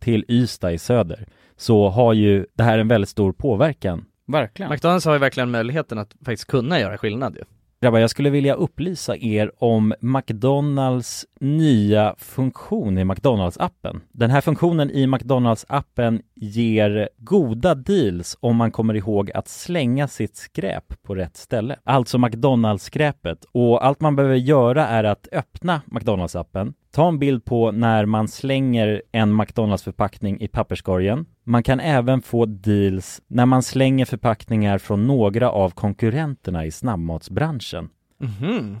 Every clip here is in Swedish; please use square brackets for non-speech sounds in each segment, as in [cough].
till Ystad i söder, så har ju det här en väldigt stor påverkan. Verkligen. McDonalds har ju verkligen möjligheten att faktiskt kunna göra skillnad ju. Grabbar, jag skulle vilja upplysa er om McDonalds nya funktion i McDonalds-appen. Den här funktionen i McDonalds-appen ger goda deals om man kommer ihåg att slänga sitt skräp på rätt ställe. Alltså McDonalds-skräpet. Och allt man behöver göra är att öppna McDonalds-appen, ta en bild på när man slänger en McDonalds-förpackning i papperskorgen. Man kan även få deals när man slänger förpackningar från några av konkurrenterna i snabbmatsbranschen. Mhm.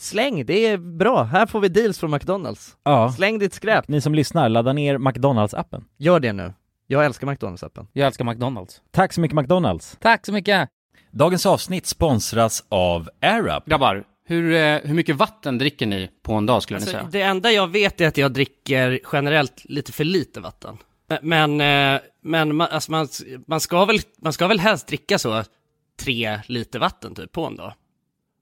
släng, det är bra. Här får vi deals från McDonalds. Ja. Släng ditt skräp. Ni som lyssnar, ladda ner McDonalds-appen. Gör det nu. Jag älskar McDonalds-appen. Jag älskar McDonalds. Tack så mycket McDonalds! Tack så mycket! Dagens avsnitt sponsras av AirUp. Grabbar, hur, eh, hur mycket vatten dricker ni på en dag skulle ni Alltså, säga? det enda jag vet är att jag dricker generellt lite för lite vatten. Men, eh, men man, alltså man, man, ska väl, man ska väl helst dricka så tre liter vatten typ på en dag.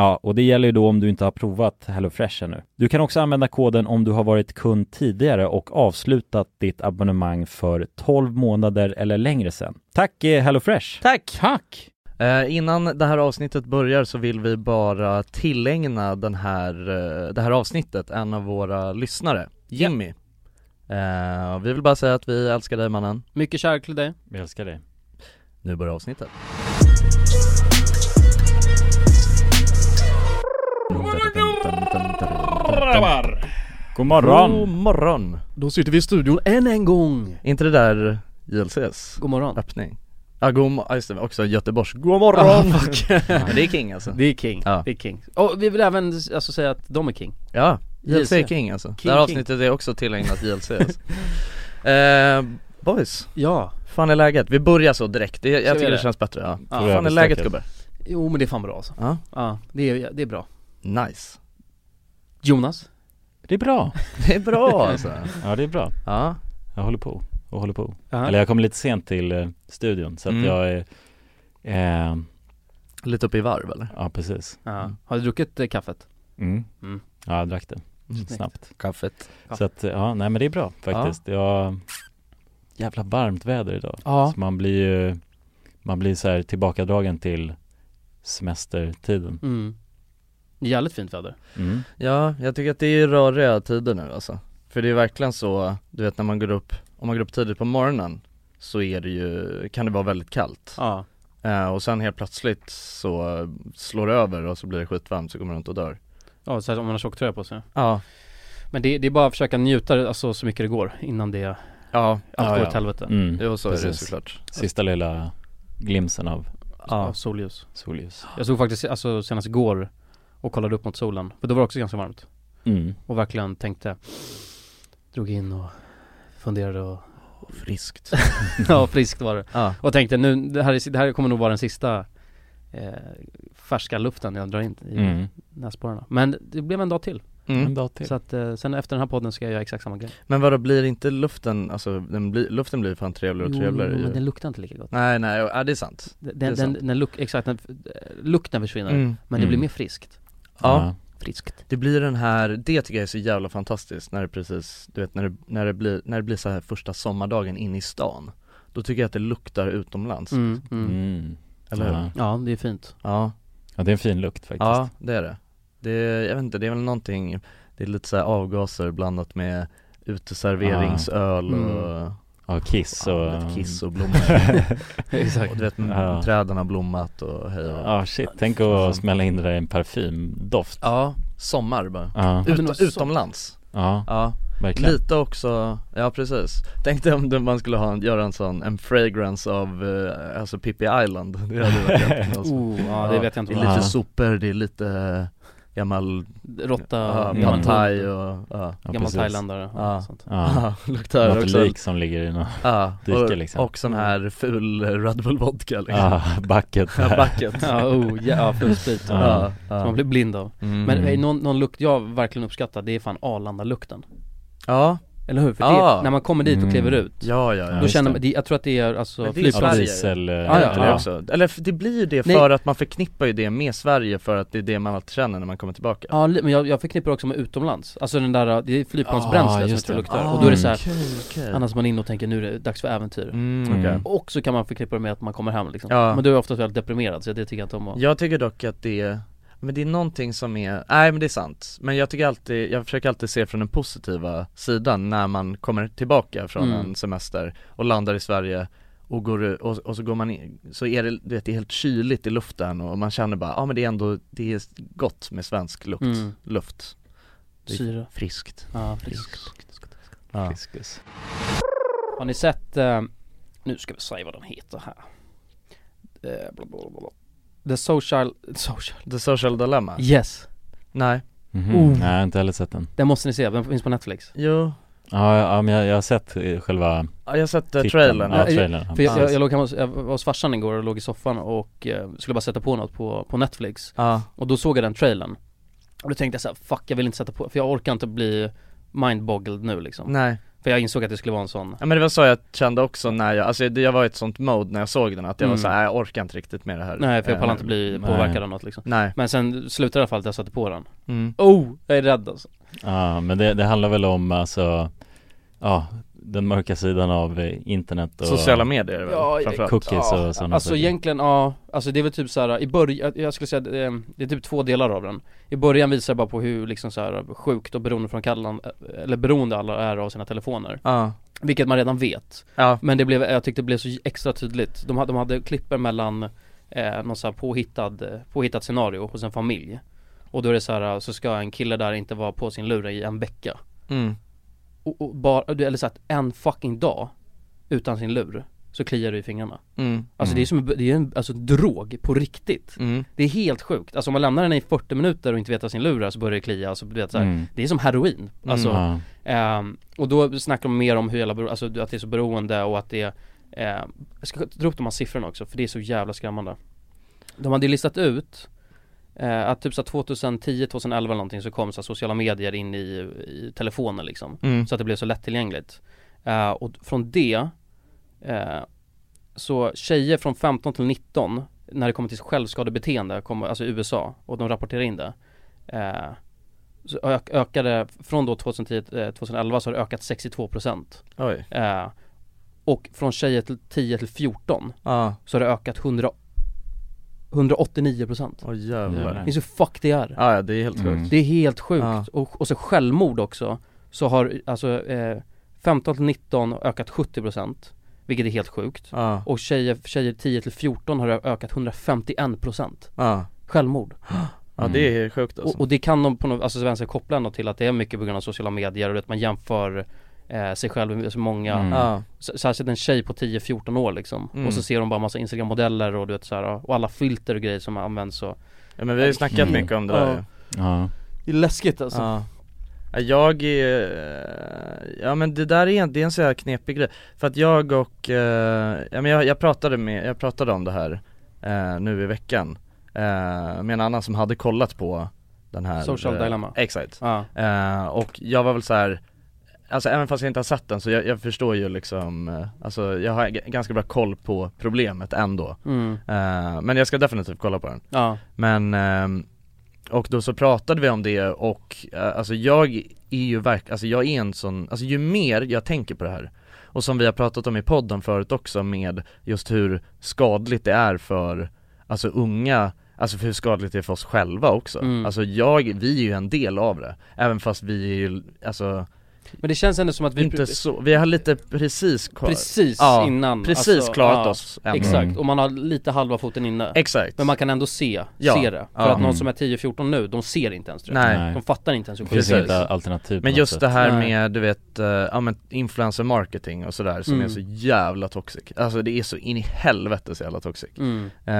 Ja, och det gäller ju då om du inte har provat HelloFresh ännu. Du kan också använda koden om du har varit kund tidigare och avslutat ditt abonnemang för 12 månader eller längre sedan. Tack eh, HelloFresh! Tack! Tack! Eh, innan det här avsnittet börjar så vill vi bara tillägna den här, eh, det här avsnittet en av våra lyssnare, Jimmy. Eh, vi vill bara säga att vi älskar dig mannen. Mycket kärlek till dig. Vi älskar dig. Nu börjar avsnittet. God morgon! God morgon! Då sitter vi i studion än en gång. inte det där JLCs God morgon. öppning? Ja, god mo- ja, just det, också Göteborgs God morgon! Men [laughs] det är king alltså Det är king. Ja. Det är king. Och vi vill även alltså, säga att de är king. Ja, JLC är JLC. king alltså King, Det här king. avsnittet är också tillägnat JLC [laughs] alltså. eh, Boys, Ja. fan är läget? Vi börjar så direkt, det, jag vi tycker det det? känns bättre ja. Fan är läget gubbar? Jo men det är fan bra alltså. Ja, Ja, det är, det är bra. nice Jonas? Det är bra! [laughs] Det är bra alltså Ja, det är bra. Ja, Jag håller på och håller på. Ja. Eller jag kom lite sent till eh, studion så att Mm. jag är, eh, lite upp i varv eller? ja precis. Ja. Har du druckit eh, kaffet? Mm. Mm. Ja, jag drack det Snyggt. snabbt. Kaffet Ja. Så att, ja, nej men det är bra faktiskt. Jag, jävla varmt väder idag. Ja. Så man blir ju, man blir så här tillbakadragen till semestertiden. Mm. Jävligt fint väder. Mm. Ja, jag tycker att det är röriga tider nu alltså För det är verkligen så, du vet när man går upp, om man går upp tidigt på morgonen Så är det ju, kan det vara väldigt kallt Ja. eh, Och sen helt plötsligt så slår det över och så blir det skitvarmt så går man runt och dör Ja, så här, om man har tjocktröja på sig. Ja, Men det, det är bara att försöka njuta alltså, så mycket det går innan det, allt ja, går ja. åt helvete. Mm. jo så är det Precis. såklart Sista lilla glimsen av Ja, solljus. solljus. Jag såg faktiskt, alltså senast igår och kollade upp mot solen. För då var det också ganska varmt. Mm. Och verkligen tänkte, drog in och funderade och Friskt [laughs] Ja, friskt var det. Ja, Och tänkte nu, det här, är, det här kommer nog vara den sista eh, färska luften jag drar in i Mm. näsborrarna. Men det blev en dag till. En mm. dag till. Så att eh, sen efter den här podden ska jag göra exakt samma grej. Men vadå blir inte luften, alltså den blir, luften blir fan trevligare och trevligare ju. men den luktar inte lika gott. Nej nej, ja det är sant Den, det är den, sant. den luk, exakt, den, eh, lukten försvinner. mm. Men det blir Mm. mer friskt. Ja, Friskt. Det blir den här, det tycker jag är så jävla fantastiskt när det precis, du vet när det, när det blir, när det blir så här första sommardagen inne i stan Då tycker jag att det luktar utomlands, Mm, mm. Mm. eller hur? Ja. Ja, det är fint. Ja, ja, det är en fin lukt faktiskt. ja det är det Det, jag vet inte, det är väl någonting, det är lite så här avgaser blandat med uteserveringsöl Mm. och Ja, kiss och... ja, kiss och blommor [laughs] exakt. och du vet, Ja. träden har blommat och hej och Ja shit, tänk att smälla in det där i en parfymdoft. Ja, sommar bara. Ja, Ut, utomlands. Ja Ja, verkligen. Lite också, ja precis. Tänk dig om man skulle ha, en- göra en sån, en fragrance av, eh, alltså Pippi Island. [laughs] Det hade varit alltså. Oh, ja, det vet jag inte Det är lite Ja. sopor, det är lite gammal, Råtta, ja, Mm. gammal, thai och, ja, gammal thailändare och Ja. sånt. Ja, [laughs] luktar något också lik som ligger i något, [laughs] Ja, och, liksom. och sån här ful Red Bull vodka liksom ja, bucket [laughs] Ja, bucket Ja, oh, ja, full sprit. Ja. Som man blir blind av. Mm. Men eh, någon, någon lukt jag verkligen uppskattar, det är fan Arlanda-lukten. Ja, Eller hur? För Ja. det, när man kommer dit och Mm. kliver ut, ja, ja, ja. då känner man, det, jag tror att det är alltså Men det är ja, flygplats Sverige. diesel eh, Ja, Ja, också. Eller det blir ju det Nej. för att man förknippar ju det med Sverige för att det är det man alltid känner när man kommer tillbaka Ja, men jag, jag förknippar också med utomlands. Alltså den där, det är flygplansbränsle Ah, som jag tror det. luktar. Ah, och då är det så här, okej, okej. annars är man inne och tänker nu är det dags för äventyr. Mm, Mm. okej. Och så kan man förknippar det med att man kommer hem liksom. Ja. Men då är oftast väldigt deprimerad så det tycker jag inte om att... Jag tycker dock att det Men det är någonting som är, nej men det är sant Men jag tycker alltid, jag försöker alltid se från den positiva sidan när man kommer tillbaka från Mm. en semester och landar i Sverige och, går, och, och så går man in, så är det, du vet, det är helt kyligt i luften och man känner bara, ja men det är ändå, det är gott med svensk lukt, Mm. luft Syre. Friskt Ja, friskt. ja. Fiskus. Har ni sett, eh, nu ska vi säga vad den heter här eh, bla, bla, bla, bla. The Social, Social The Social Dilemma? Yes Nej Mhm. Oh. Nej, jag har inte heller sett den. Den måste ni se, den finns på Netflix Jo, Ja, ja men jag, jag har sett eh, själva ja, jag har sett uh, titeln. trailern Ja, trailern. Ja, För jag, jag, jag, låg hemma hos, jag var hos farsan igår och låg i soffan och eh, skulle bara sätta på något på, på Netflix Ja, Och då såg jag den trailern Och då tänkte jag såhär, fuck jag vill inte sätta på, för jag orkar inte bli mindboggled nu liksom nej För jag insåg att det skulle vara en sån Ja men det var så jag kände också när jag, alltså jag var i ett sånt mode när jag såg den att jag Mm. var såhär, "Nej, jag orkar inte riktigt med det här Nej för jag pallar Eh, inte bli nej. påverkad av något liksom Nej, Men sen slutade i alla fall att jag satte på den mm. Oh! Jag är rädd alltså Ja, men det, det handlar väl om alltså Ja, den mörka sidan av eh, internet och Sociala medier väl, Ja, framförallt. cookies och sådana Alltså saker. egentligen, ja, alltså det är väl typ såhär, i början, jag skulle säga det är, det är typ två delar av den. I början visar det bara på hur liksom såhär sjukt och beroende från kallan, eller beroende alla är av sina telefoner. Ja, Vilket man redan vet. Ja, Men det blev, jag tyckte det blev så extra tydligt. De hade, de hade klipper mellan eh, någon sån här påhittad, eh, påhittat scenario hos en familj. Och då är det så här, så ska en kille där inte vara på sin lur i en vecka. Mm. Och, och bara, eller så att en fucking dag utan sin lur Så kliar det i fingrarna Mm. Alltså det är som, det är en alltså, drog på riktigt Mm. Det är helt sjukt, alltså om man lämnar den i 40 minuter och inte vet vad sin lur är så börjar det klia, alltså vet så här, Mm. Det är som heroin, alltså Ja. Ehm, och då snackar de mer om hur bero- alltså att det är så beroende och att det är ehm, Jag ska dra upp de här siffrorna också för det är så jävla skrämmande De hade listat ut eh, att typ så 2010, 2011 eller någonting så kom så sociala medier in i, i telefonen liksom. Mm. Så att det blev så lättillgängligt. Eh, Och från det eh, Så tjejer från 15 till 19 När det kommer till självskadebeteende, kommer, alltså i USA och de rapporterar in det eh, så ök, ökade, från då 2010, eh, 2011 så har det ökat 62% Oj, eh, Och från tjejer till 10 till 14 ja, så har det ökat 100, 189% åh jävlar. Jävlar. Det är så fuck det är Ja, ja det är helt sjukt. Mm. Det är helt sjukt, Ja. och, och så självmord också Så har alltså eh, 15 till 19 ökat 70% Vilket är helt sjukt. Ja, Och tjejer, tjejer 10 till 14 har ökat 151% ja, Självmord. Ja det är sjukt alltså. och, och det kan de på något, alltså vänster koppla ändå till att det är mycket på grund av sociala medier och att man jämför eh, sig själv med så många Mm. S- Särskilt en tjej på 10-14 år liksom Mm. Och så ser de bara massa instagram-modeller och du vet så här, och alla filter och grejer som används och ja men vi har ju snackat Mm. mycket om det där Ja. Det är läskigt alltså Ja Ja, Jag är, ja men det där är en, det är en så här knepig grej För att jag och, eh, ja men jag, jag pratade med, jag pratade om det här eh, nu i veckan eh, Med en annan som hade kollat på den här Social eh, Dilemma. Exakt Ja, eh, Och jag var väl så här. Alltså även fast jag inte har sett den så jag, jag förstår ju liksom, eh, alltså jag har g- ganska bra koll på problemet ändå mm, eh, Men jag ska definitivt kolla på den ja, men, ehm, och då så pratade vi om det och eh, alltså jag är ju verkligen, alltså jag är en sån, alltså ju mer jag tänker på det här och som vi har pratat om i podden förut också med just hur skadligt det är för, alltså unga Alltså för hur skadligt det är för oss själva också. Mm. Alltså jag, vi är ju en del av det. Även fast vi är ju, alltså Men det känns ändå som att vi inte så, vi har lite precis kvar, Precis Ja, innan precis alltså, klarat ja, oss ändå. Exakt, och man har lite halva foten inne Exakt Men man kan ändå se, Ja, se det. För ja. att någon Mm. som är 10-14 nu, de ser inte ens det Nej. De fattar inte ens hur Det Precis. inget alternativ på Men just det här Nej. med du vet, uh, ja men influencer marketing och sådär som Mm. är så jävla toxic Alltså det är så in i helvete så jävla toxic mm. Eh,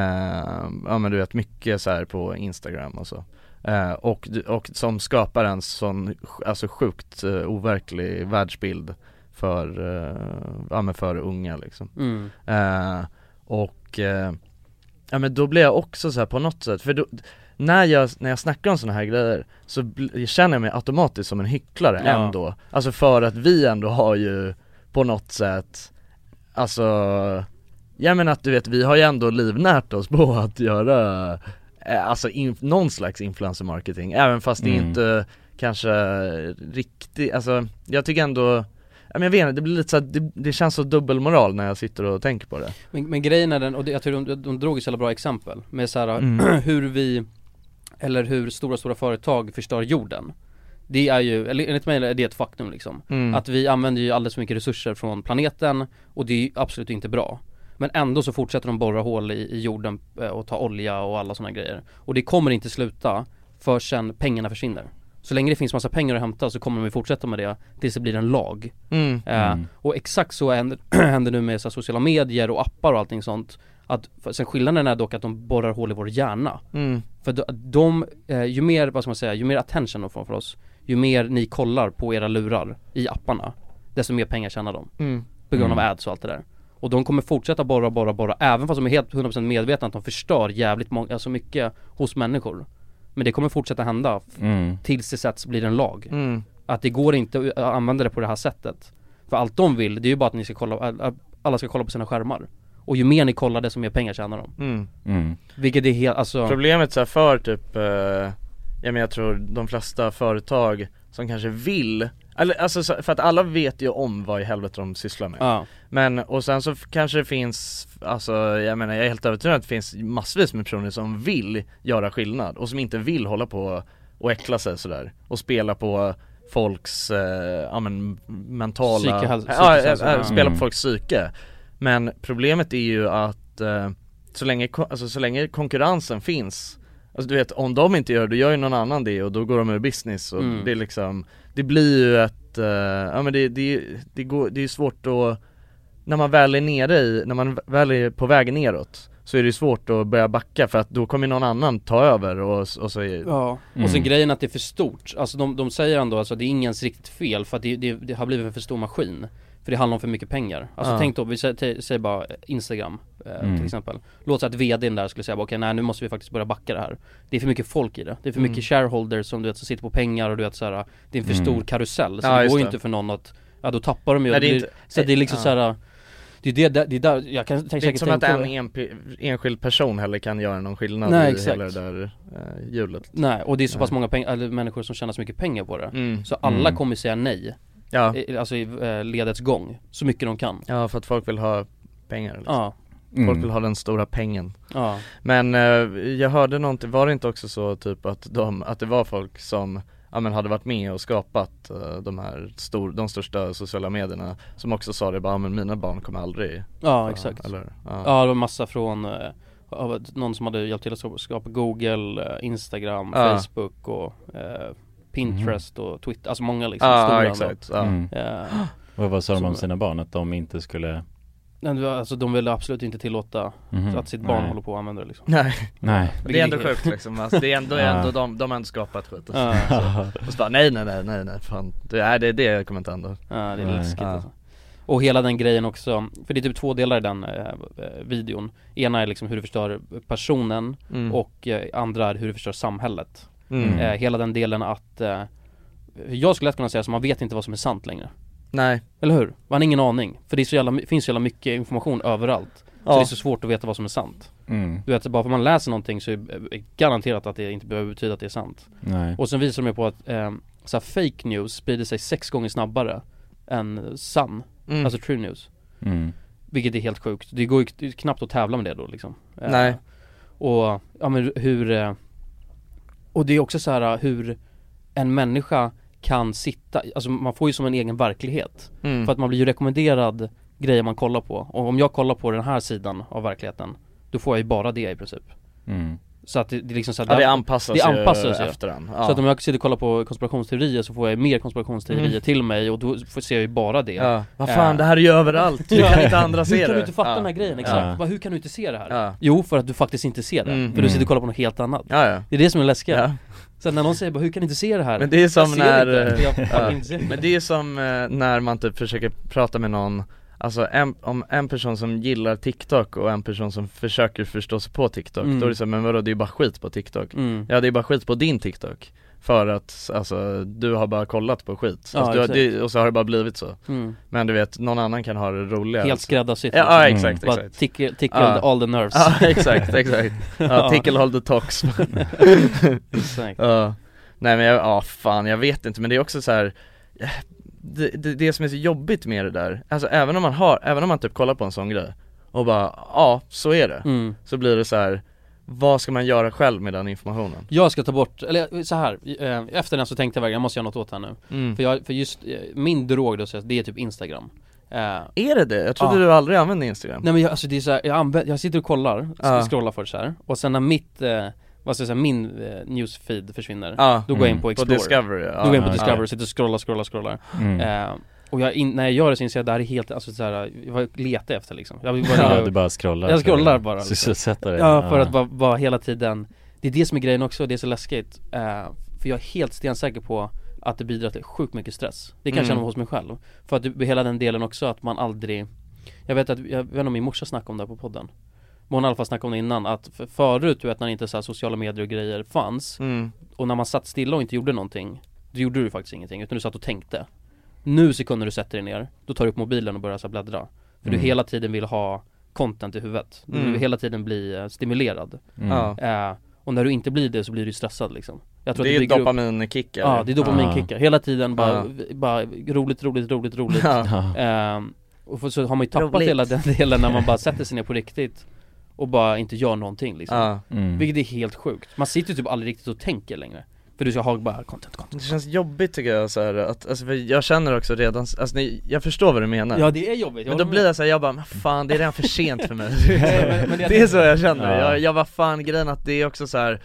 Ja men du vet mycket så här på instagram och så Eh, och, och som skapar en sån, alltså sjukt uh, overklig världsbild för, uh, ja men för unga liksom Mm. Eh, och eh, ja men då blir jag också så här på något sätt, för då, när jag, när jag snackar om såna här grejer så känner jag mig automatiskt som en hycklare Ja. ändå Alltså för att vi ändå har ju på något sätt, alltså Ja men att du vet, vi har ju ändå livnärt oss på att göra eh, Alltså in, någon slags influencer marketing, även fast det Mm. inte kanske riktigt, alltså jag tycker ändå men jag vet inte, det blir lite så här, det, det känns så dubbelmoral när jag sitter och tänker på det Men, men grejen är den, och det, jag tror de, de drog ett så jävla bra exempel Med så här, Mm. [clears throat] hur vi Eller hur stora, stora företag förstör jorden Det är ju, eller enligt mig är det ett faktum liksom Mm. Att vi använder ju alldeles för mycket resurser från planeten och det är ju absolut inte bra Men ändå så fortsätter de borra hål i, i jorden eh, och ta olja och alla sådana grejer Och det kommer inte sluta förrän pengarna försvinner Så länge det finns massa pengar att hämta så kommer de ju fortsätta med det tills det blir en lag Mm. Eh, Mm. Och exakt så händer, [clears throat] händer nu med så sociala medier och appar och allting sånt att, för, sen skillnaden är dock att de borrar hål i vår hjärna Mm. För de, de eh, ju mer, vad ska man säga, ju mer attention de får för oss Ju mer ni kollar på era lurar i apparna Desto mer pengar tjänar de Mm. På grund av Mm. ads och allt det där Och de kommer fortsätta borra, borra, borra Även fast de är helt 100% medvetna att de förstör jävligt många, alltså mycket hos människor Men det kommer fortsätta hända Mm. tills det sätts blir en lag Mm. Att det går inte att använda det på det här sättet För allt de vill, det är ju bara att ni ska kolla, alla ska kolla på sina skärmar Och ju mer ni kollar desto mer pengar tjänar de Mm. Mm. Vilket är helt, alltså Problemet så här för typ, eh, ja men jag tror de flesta företag som kanske vill alltså så- för att alla vet ju om vad i helvete de sysslar med Ja, Men och sen så kanske det finns, alltså jag menar jag är helt övertygad att det finns massvis med personer som vill göra skillnad och som inte vill hålla på och äckla sig sådär och spela på folks, eh, ja men mentala Psykehäl- ja, hälsa, ja, ja. spela Mm. på folks psyke Men problemet är ju att eh, så länge, alltså så länge konkurrensen finns Alltså du vet, om de inte gör det, då gör ju någon annan det och då går de ur business och Mm. det är liksom Det blir ju ett, eh, ja men det, det, det går, det är svårt att När man väl är nere i, när man väl är på väg neråt Så är det ju svårt att börja backa för att då kommer någon annan ta över och, och så är, Ja, Mm. och sen grejen att det är för stort Alltså de, de säger ändå alltså att det är ingens riktigt fel för att det, det, det har blivit en för stor maskin För det handlar om för mycket pengar Alltså Ja. tänk då, vi säger, bara Instagram eh, Mm. till exempel Låt säga att vdn där skulle säga okej nej nu måste vi faktiskt börja backa det här Det är för mycket folk i det, det är för Mm. mycket shareholders som du vet som sitter på pengar och du vet så här, Det är en för Mm. stor karusell så Ja, det går ju inte för någon att Ja då tappar de ju, Nej, det är inte- så det är liksom ja. så här. Det är det, det är där, jag kan tänka Det är inte som att en enp- enskild person heller kan göra någon skillnad Nej, i exakt. hela det där eh, hjulet Nej, och det är så pass många pengar, eller människor som tjänar så mycket pengar på det mm. Så alla Mm. kommer säga nej Ja, i- Alltså i eh, ledets gång, så mycket de kan ja för att folk vill ha pengar liksom. Ja, Folk Mm. vill ha den stora pengen ja, Men eh, jag hörde någonting, var det inte också så typ att de, att det var folk som Ja men hade varit med och skapat eh, de här stor, de största sociala medierna Som också sa det bara, "Ja, men mina barn kommer aldrig ja exakt Eller, ja. Ja det var massa från eh, av någon som hade hjälpt till att skapa Google, Instagram, Ja. Facebook och Pinterest och Twitter, alltså många liksom Ja, stora exakt, ja. Mm. Eh, Och vad sa de om sina barn? Att de inte skulle alltså de ville absolut inte tillåta Mhm. att sitt barn Nej. håller på att använda det liksom Nej, Nej det är ändå sjukt liksom, alltså, det är ändå, Ja. ändå de, de har ändå skapat skit alltså. Ja, Och så bara, nej nej nej nej nej fan, det, nej, det, det kommer inte hända ja det är Nej. läskigt Ja. alltså. Och hela den grejen också, för det är typ två delar i den eh, videon Ena är liksom hur det förstör personen mm. och eh, andra är hur det förstör samhället mm. eh, Hela den delen att eh, Jag skulle lätt kunna säga så man vet inte vad som är sant längre Nej, Eller hur? Man har ingen aning För det är så jävla, finns så jävla mycket information överallt Så Ja. det är så svårt att veta vad som är sant mm. Du vet, bara för att man läser någonting så är det garanterat att det inte behöver betyda att det är sant Nej Och sen visar de ju på att eh, så här fake news sprider sig sex gånger snabbare än sann, mm. alltså true news mm. Vilket är helt sjukt, det går ju knappt att tävla med det då liksom Eh, Nej. Och, ja men hur eh, Och det är också så här hur en människa kan sitta, alltså man får ju som en egen verklighet mm. För att man blir ju rekommenderad grejer man kollar på Och om jag kollar på den här sidan av verkligheten Då får jag ju bara det i princip Mm. Så att det, det är liksom så här, Ja det anpassas, det anpassas ju ju. efter den ja. Så att om jag sitter och kollar på konspirationsteorier så får jag mer konspirationsteorier Mm. till mig och då ser jag ju bara det Ja, vad fan Eh. det här är ju överallt, hur kan inte andra se Hur kan det? du inte fatta ja. den här grejen? Exakt, Ja. Bara, hur kan du inte se det här? Ja. Jo, för att du faktiskt inte ser det, Mm. för du sitter Mm. och kollar på något helt annat Ja ja, Det är det som är läskigt ja. Sen när någon säger bara, hur kan du inte se det här? Men det är som när, inte, det. Men det är som eh, när man typ försöker prata med någon Alltså en, om en person som gillar TikTok och en person som försöker förstå sig på TikTok Mm. Då är det så här, men vadå det är ju bara skit på TikTok. Mm. Ja det är bara skit på din TikTok. För att, alltså du har bara kollat på skit. Ja, alltså, har, det, Och så har det bara blivit så. Mm. Men du vet, någon annan kan ha det roligare. Helt skräddarsytt Ja, ja Mm. exakt, Bara exakt. tickle, tickle Ja. all the nerves. Ja [laughs] exakt, exakt. [laughs] Ja, tickle hold the talks [laughs] Exakt. Ja, nej men jag, ja fan jag vet inte. Men det är också så här. Det, det, det som är så jobbigt med det där, alltså även om man har, även om man typ kollar på en sån grej och bara, ja så är det, mm. så blir det så här. vad ska man göra själv med den informationen? Jag ska ta bort, eller så här, eh, efter den så tänkte jag verkligen, jag måste göra något åt här nu Mm. För jag, för just, eh, min drog då, det är typ Instagram eh, Är det det? Jag trodde Ja. du aldrig använde Instagram Nej men jag, alltså det är så här, jag, använder, jag sitter och kollar, Ja. scrollar först så här och sen när mitt, eh, vad ska jag säga, min eh, newsfeed försvinner. Ja. Då går jag in på På Explorer Discovery ja. Då går jag in på Ja, Discover ja. och sitter och scrollar, scrollar, scrollar. Mm. eh, Och jag, in, när jag gör det så inser jag att det här är helt, alltså så här, jag letar efter liksom. Jag vill bara Ja, du bara scrollar. Jag scrollar bara liksom. Sysselsätta dig. Ja, för att bara, bara hela tiden. Det är det som är grejen också, det är så läskigt. Eh, För jag är helt stensäker på att det bidrar till sjukt mycket stress. Det kan jag Mm. känna hos mig själv. För att det, hela den delen också att man aldrig Jag vet att, jag vet inte om min morsa snackade om det här på podden Alla fall snackat om det innan att för, förut du vet när inte så här sociala medier och grejer fanns mm. Och när man satt stilla och inte gjorde någonting Då gjorde du faktiskt ingenting utan du satt och tänkte Nu sekunder du sätter dig ner, då tar du upp mobilen och börjar så bläddra För Mm. du hela tiden vill ha content i huvudet Du Mm. vill hela tiden bli eh, stimulerad mm. Eh, och när du inte blir det så blir du stressad liksom jag tror Det att är bygger upp- dopaminkickar Ja, det är dopaminkickar, hela tiden bara, Ja. bara roligt, roligt, roligt, roligt Ja. Ehm, Och så har man ju tappat Roligt. hela den delen när man bara sätter sig ner på riktigt Och bara inte gör någonting liksom Ja. Mm. Vilket är helt sjukt, man sitter ju typ aldrig riktigt och tänker längre För du ska ha bara content, content Det känns jobbigt tycker jag så här, att, alltså för jag känner också redan, alltså ni, jag förstår vad du menar Ja det är jobbigt, jag Men då blir jag såhär, jag bara, fan det är redan för sent för mig [laughs] men- men jag Det är så jag känner, Ja. jag, jag var fan grejen att det är också så här.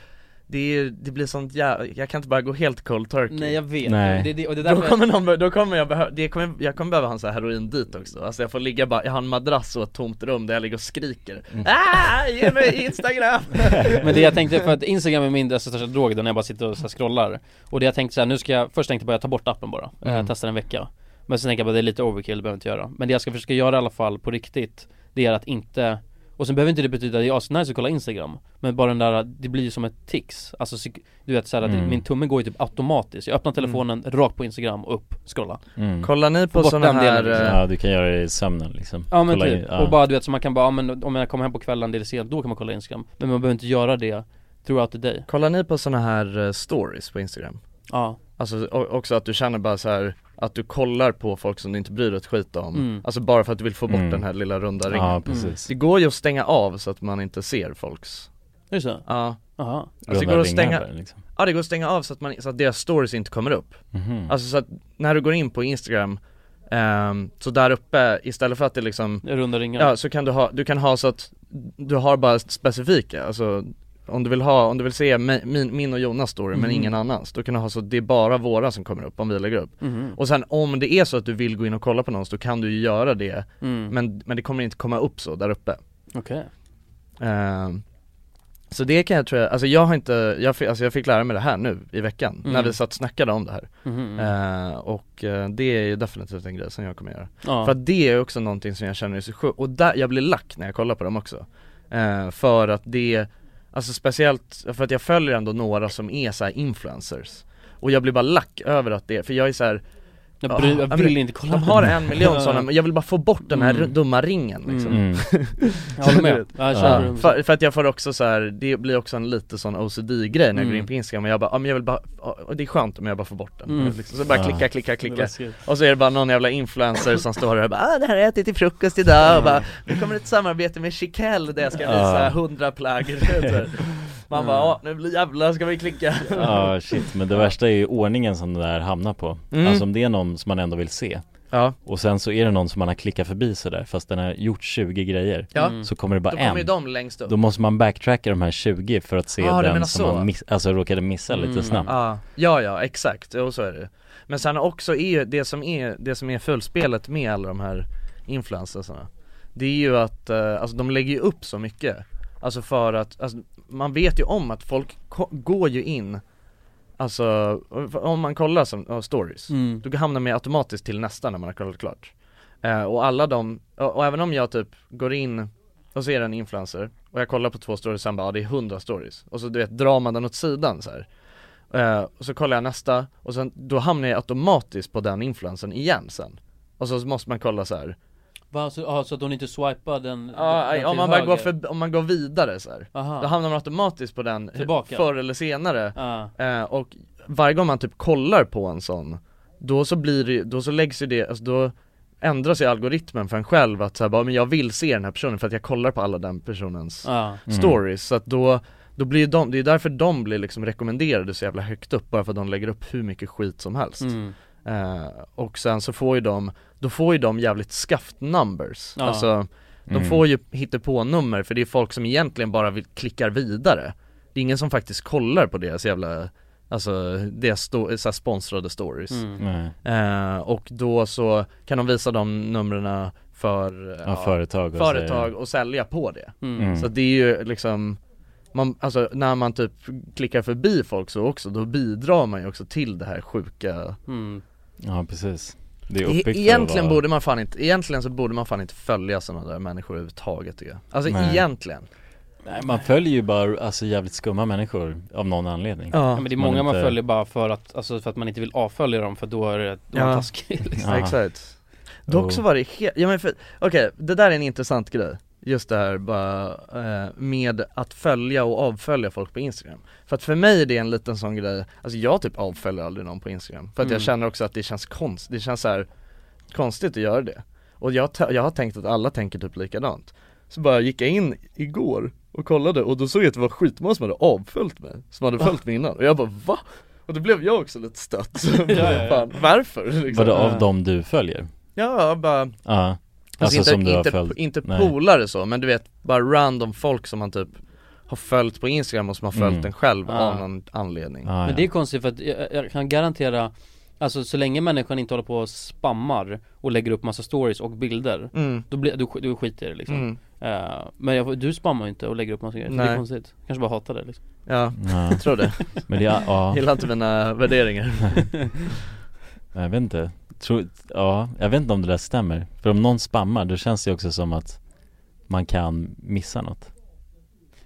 Det, är, det blir sånt jävla, jag kan inte bara gå helt cold turkey Nej jag vet, Nej. Det, det, och det Då kommer någon, då kommer jag behöva, det kommer, jag kommer behöva ha en sån här heroin dit också Alltså jag får ligga bara, jag har en madrass och ett tomt rum där jag ligger och skriker ah, ge mig instagram! [laughs] Men det jag tänkte, för att Instagram är min största drog då när jag bara sitter och så här scrollar Och det jag tänkte så här, nu ska jag, först tänkte jag bara ta bort appen bara, Mm. mm. testa en vecka Men sen tänker jag bara det är lite overkill, det behöver jag inte göra Men det jag ska försöka göra i alla fall på riktigt Det är att inte och sen behöver inte det betyda att det är asnice att kolla instagram Men bara den där, det blir ju som ett tics Alltså du vet såhär, Mm. att min tumme går ju typ automatiskt Jag öppnar telefonen rakt på instagram och upp, scrolla Mm. Kollar ni på såna den delen, här, liksom. Ja du kan göra det i sömnen liksom Ja men Kolla typ, in- ja. och bara du vet så man kan bara, ja, men om jag kommer hem på kvällen, det är sent, då kan man kolla instagram Men man behöver inte göra det throughout the day kollar ni på såna här eh, stories på instagram? Ja, Alltså också att du känner bara så här att du kollar på folk som du inte bryr dig ett skit om Mm. Alltså bara för att du vill få bort Mm. den här lilla runda ringen Ja precis Det går ju att stänga av så att man inte ser folks är det så? Ja, alltså det går att stänga, liksom. ja det går att stänga av så att, man, så att deras stories inte kommer upp Mhm. Alltså så att när du går in på instagram ehm, Så där uppe, istället för att det liksom Runda ringar Ja så kan du ha, du kan ha så att du har bara specifika, alltså om du vill ha, om du vill se mi- min, min och Jonas story men Mhm. ingen annans, då kan du ha så att det är bara våra som kommer upp om vi lägger upp Mhm. Och sen om det är så att du vill gå in och kolla på någons, då kan du ju göra det mm. Men, men det kommer inte komma upp så där uppe Okej Ehm, Så det kan jag tror jag, alltså jag har inte, jag fick, alltså jag fick lära mig det här nu i veckan, Mm. när vi satt och snackade om det här. Ehm, Och eh, det är ju definitivt en grej som jag kommer göra Ja, För att det är också någonting som jag känner är så sjukt, och där, jag blir lack när jag kollar på dem också Ehm, För att det, alltså speciellt, för att jag följer ändå några som är så här influencers. Och jag blir bara lack över att det, för jag är så här, jag, bry, Ja, jag vill inte kolla de har en miljon sådana, men jag vill bara få bort den här Mm. dumma ringen liksom Mm. [laughs] Jag håller [laughs] med, jag Ja. för, för att jag får också så här, det blir också en lite sån OCD-grej när jag går Mm. in på Instagram och jag bara, ja men jag vill bara, det är skönt om jag bara får bort den Mm. liksom. Så bara klicka, klicka, klicka. Och så är det bara någon jävla influencer som står där och bara ah, det här har jag ätit till frukost idag och bara Nu kommer ett samarbete med Chiquelle där jag ska visa hundra plagg [laughs] Man bara ja, nu blir jävlar ska vi klicka. [laughs] Ja shit, men det värsta är ju ordningen som det där hamnar på. Mm. Alltså om det är någon som man ändå vill se Ja, Och sen så är det någon som man har klickat förbi sådär fast den har gjort 20 grejer ja, Mm. Så kommer det bara då kommer ju en. de längst upp. Då måste man backtracka de här 20 för att se Ah, den som så. man miss, alltså råkade missa Mm. lite snabbt. Ja, ja, ja exakt, och så är det Men sen också är ju det som är, det som är fullspelet med alla de här influencersarna Det är ju att, eh, alltså de lägger ju upp så mycket Alltså för att, alltså, man vet ju om att folk går ju in Alltså, om man kollar som, ja, stories Mm. Då hamnar man ju automatiskt till nästa när man har kollat klart eh, Och alla de, och, och även om jag typ går in och ser en influencer och jag kollar på två stories sen bara, ja, det är hundra stories Och så du vet, drar man den åt sidan så. Eh, och så kollar jag nästa och sen, då hamnar jag automatiskt på den influencern igen sen Och så måste man kolla så här. Va, så, ah, så att hon inte swipar den, Ja, den om man bara går för, om man går vidare så här. Aha. Då hamnar man automatiskt på den Tillbaka. förr eller senare eh, Och varje gång man typ kollar på en sån Då så blir det, då så läggs ju det, alltså då ändras ju algoritmen för en själv att såhär bara, men jag vill se den här personen för att jag kollar på alla den personens Mm. stories så att då då blir de, det är därför de blir liksom rekommenderade så jävla högt upp bara för att de lägger upp hur mycket skit som helst mm. Eh, Och sen så får ju de, då får ju de jävligt scuffed numbers Ja. Alltså, de Mm. får ju på nummer för det är folk som egentligen bara vill klickar vidare Det är ingen som faktiskt kollar på deras jävla, alltså deras sto- så här sponsrade stories Mm. Eh, Och då så kan de visa de numren för Ja, företag och företag och sälja på det Mm. Mm. så det är ju liksom man, alltså när man typ klickar förbi folk så också, då bidrar man ju också till det här sjuka Mm. Ja precis Det är E- uppbyggt Egentligen borde man fan inte, egentligen så borde man fan inte följa sådana där människor överhuvudtaget tycker jag Alltså Nej. egentligen Nej man följer ju bara alltså jävligt skumma människor av någon anledning Ja, men det är Man många man inte- följer bara för att, alltså för att man inte vill avfölja dem för då är det, då är man Ja. taskig liksom. Ja, Ja. exakt Dock så var det helt, ja men för, okej, det där är en intressant grej Just det här bara, eh, med att följa och avfölja folk på Instagram För att för mig är det en liten sån grej, alltså jag typ avföljer aldrig någon på Instagram För att Mm. jag känner också att det känns konst, det känns så här konstigt att göra det Och jag, jag har tänkt att alla tänker typ likadant Så bara gick jag in igår och kollade och då såg jag att det var skitmånga som hade avföljt mig Som hade följt mig innan och jag bara va? Och då blev jag också lite stött, [laughs] bara, Ja, ja, ja. Fan, varför? [laughs] Liksom. Vadå av dem du följer? Ja, bara Ja Alltså, Alltså, inte, som du har inte, följt? inte Nej. polare så, men du vet bara random folk som man typ har följt på instagram och som har följt Mm. en själv Ja. av någon anledning Ja, Men det är konstigt för att jag, jag kan garantera Alltså så länge människan inte håller på och spammar och lägger upp massa stories och bilder mm. Då blir, du, du skiter i det liksom Mm. Eh, Men jag, du spammar ju inte och lägger upp massa grejer, så det är Nej. konstigt Kanske bara hatar det liksom Ja, Ja, jag tror det. men det är, ja, [laughs] Gillar inte mina värderingar [laughs] jag vet inte Tror, ja, jag vet inte om det där stämmer För om någon spammar, då känns det också som att man kan missa något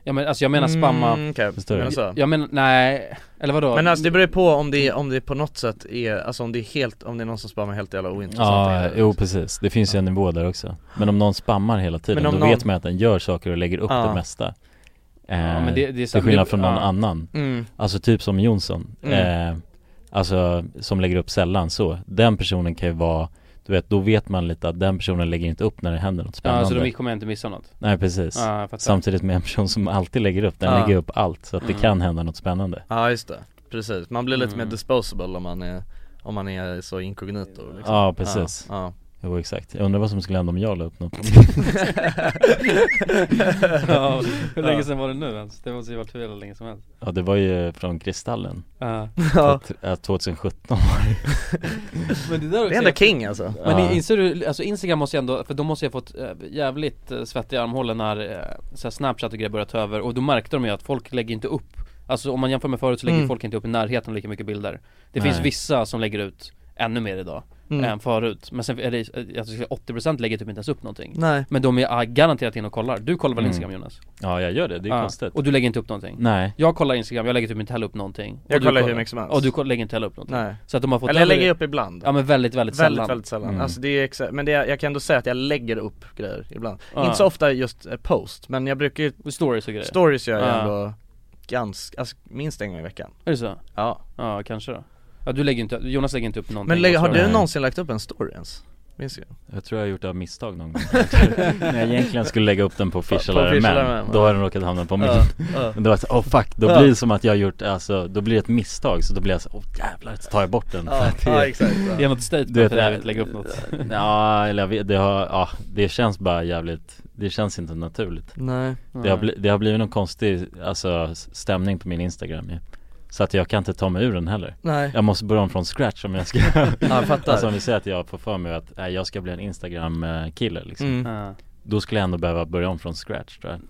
Ja men alltså jag menar spamma mm, okay. Förstår du? Men, så. Jag menar, nej, eller vadå? men alltså det beror ju på om det, om det på något sätt är, alltså om det är helt, om det är någon som spammar helt jävla ointressant Ja, jo precis, det finns ju en nivå där också Men om någon spammar hela tiden, Men om då någon- vet man att den gör saker och lägger upp Ja. det mesta eh, Ja, men det- det är så- Till skillnad från någon ja. annan mm. Alltså typ som Jonsson, Mm. eh, alltså som lägger upp sällan så Den personen kan ju vara, du vet, då vet man lite att den personen lägger inte upp när det händer något Ja spännande så då kommer jag inte missa något Nej precis, Ja, samtidigt med en person som alltid lägger upp, den Ja. lägger upp allt så att det Mm. kan hända något spännande Ja just det, precis. Man blir lite Mm. mer disposable om man är, om man är så inkognito liksom. Ja, precis. Ja, Jo exakt, jag undrar vad som skulle hända om jag la upp något. [laughs] Ja, hur länge sedan var det nu ens? Det måste ju varit hur länge som helst. Ja det var ju från Kristallen, Ja. Ja. Att- att 2017 Men det där Det är ändå king alltså. Men Ja. inser du, alltså Instagram måste ju ändå, för de måste ju ha fått äh, jävligt äh, svettiga armhålor när äh, så här Snapchat och grejer började ta över. Och då märkte de ju att folk lägger inte upp Alltså om man jämför med förut så lägger Mm. folk inte upp i närheten lika mycket bilder. Det Nej. finns vissa som lägger ut ännu mer idag Mm. än förut Men sen är det, jag skulle säga 80% lägger typ inte ens upp någonting Nej Men de är äh, garanterat in och kollar, du kollar väl Mm. Instagram Jonas? Ja jag gör det, det är Ja. konstigt Och du lägger inte upp någonting? Nej, Jag kollar Instagram, jag lägger typ inte heller upp någonting Jag du kollar hur mycket som helst Och du lägger inte heller upp någonting Nej Så att de har fått Eller jag lägger upp ibland Ja men väldigt, väldigt, Väldigt, sällan väldigt sällan. Mm. Alltså det är exa- men det är, jag kan ändå säga att jag lägger upp grejer ibland Ja. Inte så ofta just eh, post, men jag brukar ju, Stories och grejer stories gör jag Ja. ändå ganska, alltså minst en gång i veckan Är det så? Ja Ja, kanske då Ja du lägger inte, Jonas lägger inte upp någonting. Men lägg, har du någonsin lagt upp en story ens? Minns jag? jag tror jag har gjort det av misstag någon gång. [laughs] När jag egentligen skulle lägga upp den på official men, då har den råkat hamna på min. [laughs] Men då var det så, oh fuck, då blir det som att jag har gjort, alltså, då blir det ett misstag så då blir jag så, åh jävlar, så tar jag bort den. Ja, ja [laughs] exakt Det är något statement Du vet, för det- att lägga upp något. Ja, eller jag vet, det har, ja, det känns bara jävligt, det känns inte naturligt. Nej. Det har, bli, det har blivit någon konstig, alltså stämning på min Instagram ju Så att jag kan inte ta mig ur den heller. Nej. Jag måste börja om från scratch om jag ska [laughs] Ja jag fattar. Alltså om vi säger att jag får för mig att nej, jag ska bli en Instagram-kille liksom. Mm. Då skulle jag ändå behöva börja om från scratch tror jag.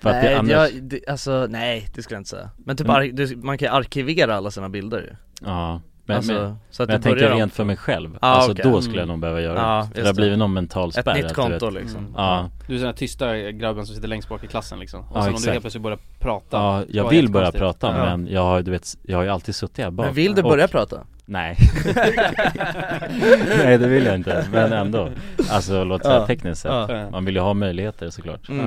För att nej, det annars, jag, det, alltså nej det skulle jag inte säga. Men typ, Mm. ar- du, man kan ju arkivera alla sina bilder ju. Ja Men, alltså, men, så att men jag tänker om rent för mig själv. Ah, Alltså okej. då skulle jag nog behöva göra Ja, det det har blivit någon mental Ett spärr nytt att du konto liksom. Mm. Ja, Du är den här tysta grabben som sitter längst bak i klassen liksom. Och Ja, sen om du helt plötsligt börjar prata. Ja jag vill börja prata Ja. men jag har, du vet, jag har ju alltid suttit här bak Men vill du Och- börja prata? Nej. [laughs] Nej det vill jag inte, men ändå. Alltså låt säga tekniskt sett. Man vill ju ha möjligheter såklart. Mm.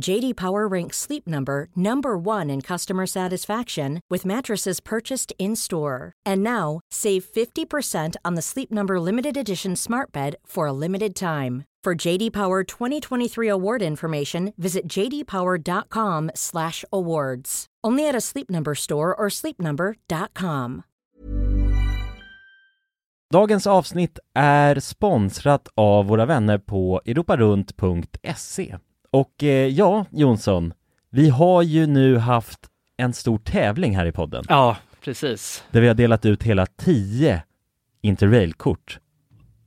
JD Power ranks Sleep Number number 1 in customer satisfaction with mattresses purchased in-store. And now, save 50% on the Sleep Number limited edition Smart Bed for a limited time. For JD Power 2023 award information, visit jdpower.com/awards. Only at a Sleep Number store or sleepnumber.com. Dagens avsnitt är sponsrat av våra vänner på europarunt.se. Och eh, ja, Jonsson, vi har ju nu haft en stor tävling här i podden. Ja, precis. Där vi har delat ut hela 10 Interrail-kort.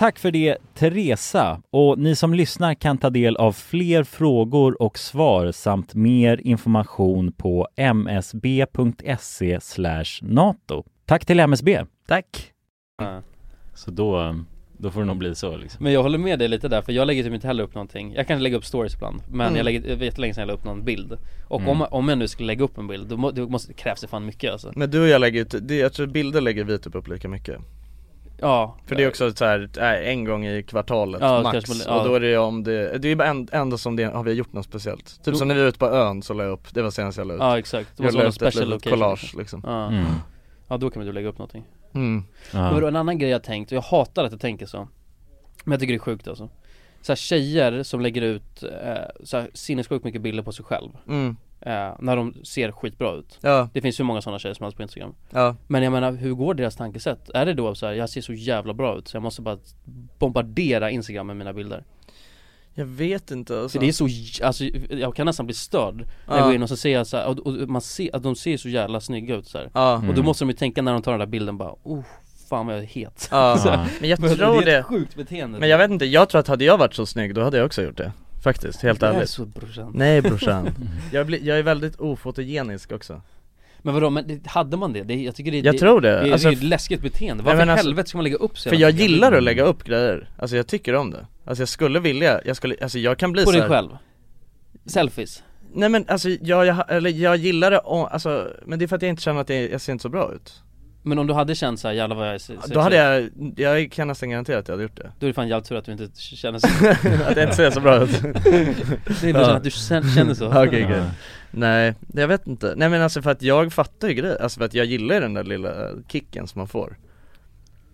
Tack för det Teresa och ni som lyssnar kan ta del av fler frågor och svar samt mer information på msb.se nato. Tack till MSB. Tack. Så då, då får det nog bli så liksom. Men jag håller med dig lite där för jag lägger typ inte heller upp någonting Jag kan lägga upp stories ibland Men Mm. jag lägger, jag vet länge sedan jag la upp någon bild Och Mm. om, om jag nu skulle lägga upp en bild då, må, då måste, krävs det fan mycket alltså Men du och jag lägger ut, det, jag tror bilder lägger vi typ upp lika mycket Ja. För det är också så här, äh, en gång i kvartalet Ja, max. man- ja. Och då är det om det, det är bara en- ändå som det, har vi gjort något speciellt. Typ som när vi var ute på ön så la jag upp, det var senast jag la ut. Ja exakt, det Jag måste la ett special litet location. collage liksom. Ja, Mm. ja då kan man ju lägga upp någonting. Mm. Ja. Men en annan grej jag tänkt, och jag hatar att jag tänker så. Men jag tycker det är sjukt alltså. Så här, tjejer som lägger ut eh, så här, sinnessjukt mycket bilder på sig själv. Mm. Eh, När de ser skitbra ut Ja. Det finns ju många sådana tjejer som helst på instagram Ja. Men jag menar, hur går deras tankesätt? Är det då så här, jag ser så jävla bra ut så jag måste bara bombardera instagram med mina bilder? Jag vet inte alltså. För det är så, alltså jag kan nästan bli störd När jag Ja. går in och så ser jag så här, och, och man ser att de ser så jävla snygga ut så här. Ja. Och då Mm. måste de ju tänka när de tar den där bilden bara, oh fan vad jag är het Ja, [laughs] men jag tror det det, är ett sjukt beteende Men jag vet inte, jag tror att hade jag varit så snygg då hade jag också gjort det Faktiskt, helt Du är ärligt så, brorsan. Nej brorsan [laughs] jag, blir, jag är väldigt ofotogenisk också Men vadå, men det, hade man det? det jag tycker det, Jag det, tror det. det, är- Alltså, det är ett läskigt beteende, varför i alltså- helvete ska man lägga upp så För jag gillar att lägga upp grejer, alltså jag tycker om det Alltså jag skulle vilja, jag skulle, alltså jag kan bli På så dig här- själv? Selfies? Nej men alltså jag, jag, eller jag gillar det alltså, men det är för att jag inte känner att jag, jag ser inte så bra ut Men om du hade känt såhär, jävlar vad jag är se- Då hade jag, jag kan nästan garantera att jag hade gjort det. Då är det fan jävligt tur att du inte känner så. [laughs] Att jag inte ser så bra ut. Det är bara att du känner så. [laughs] Okej okej. Nej, jag vet inte, nej men alltså för att jag fattar ju grejer, alltså för att jag gillar ju den där lilla kicken som man får.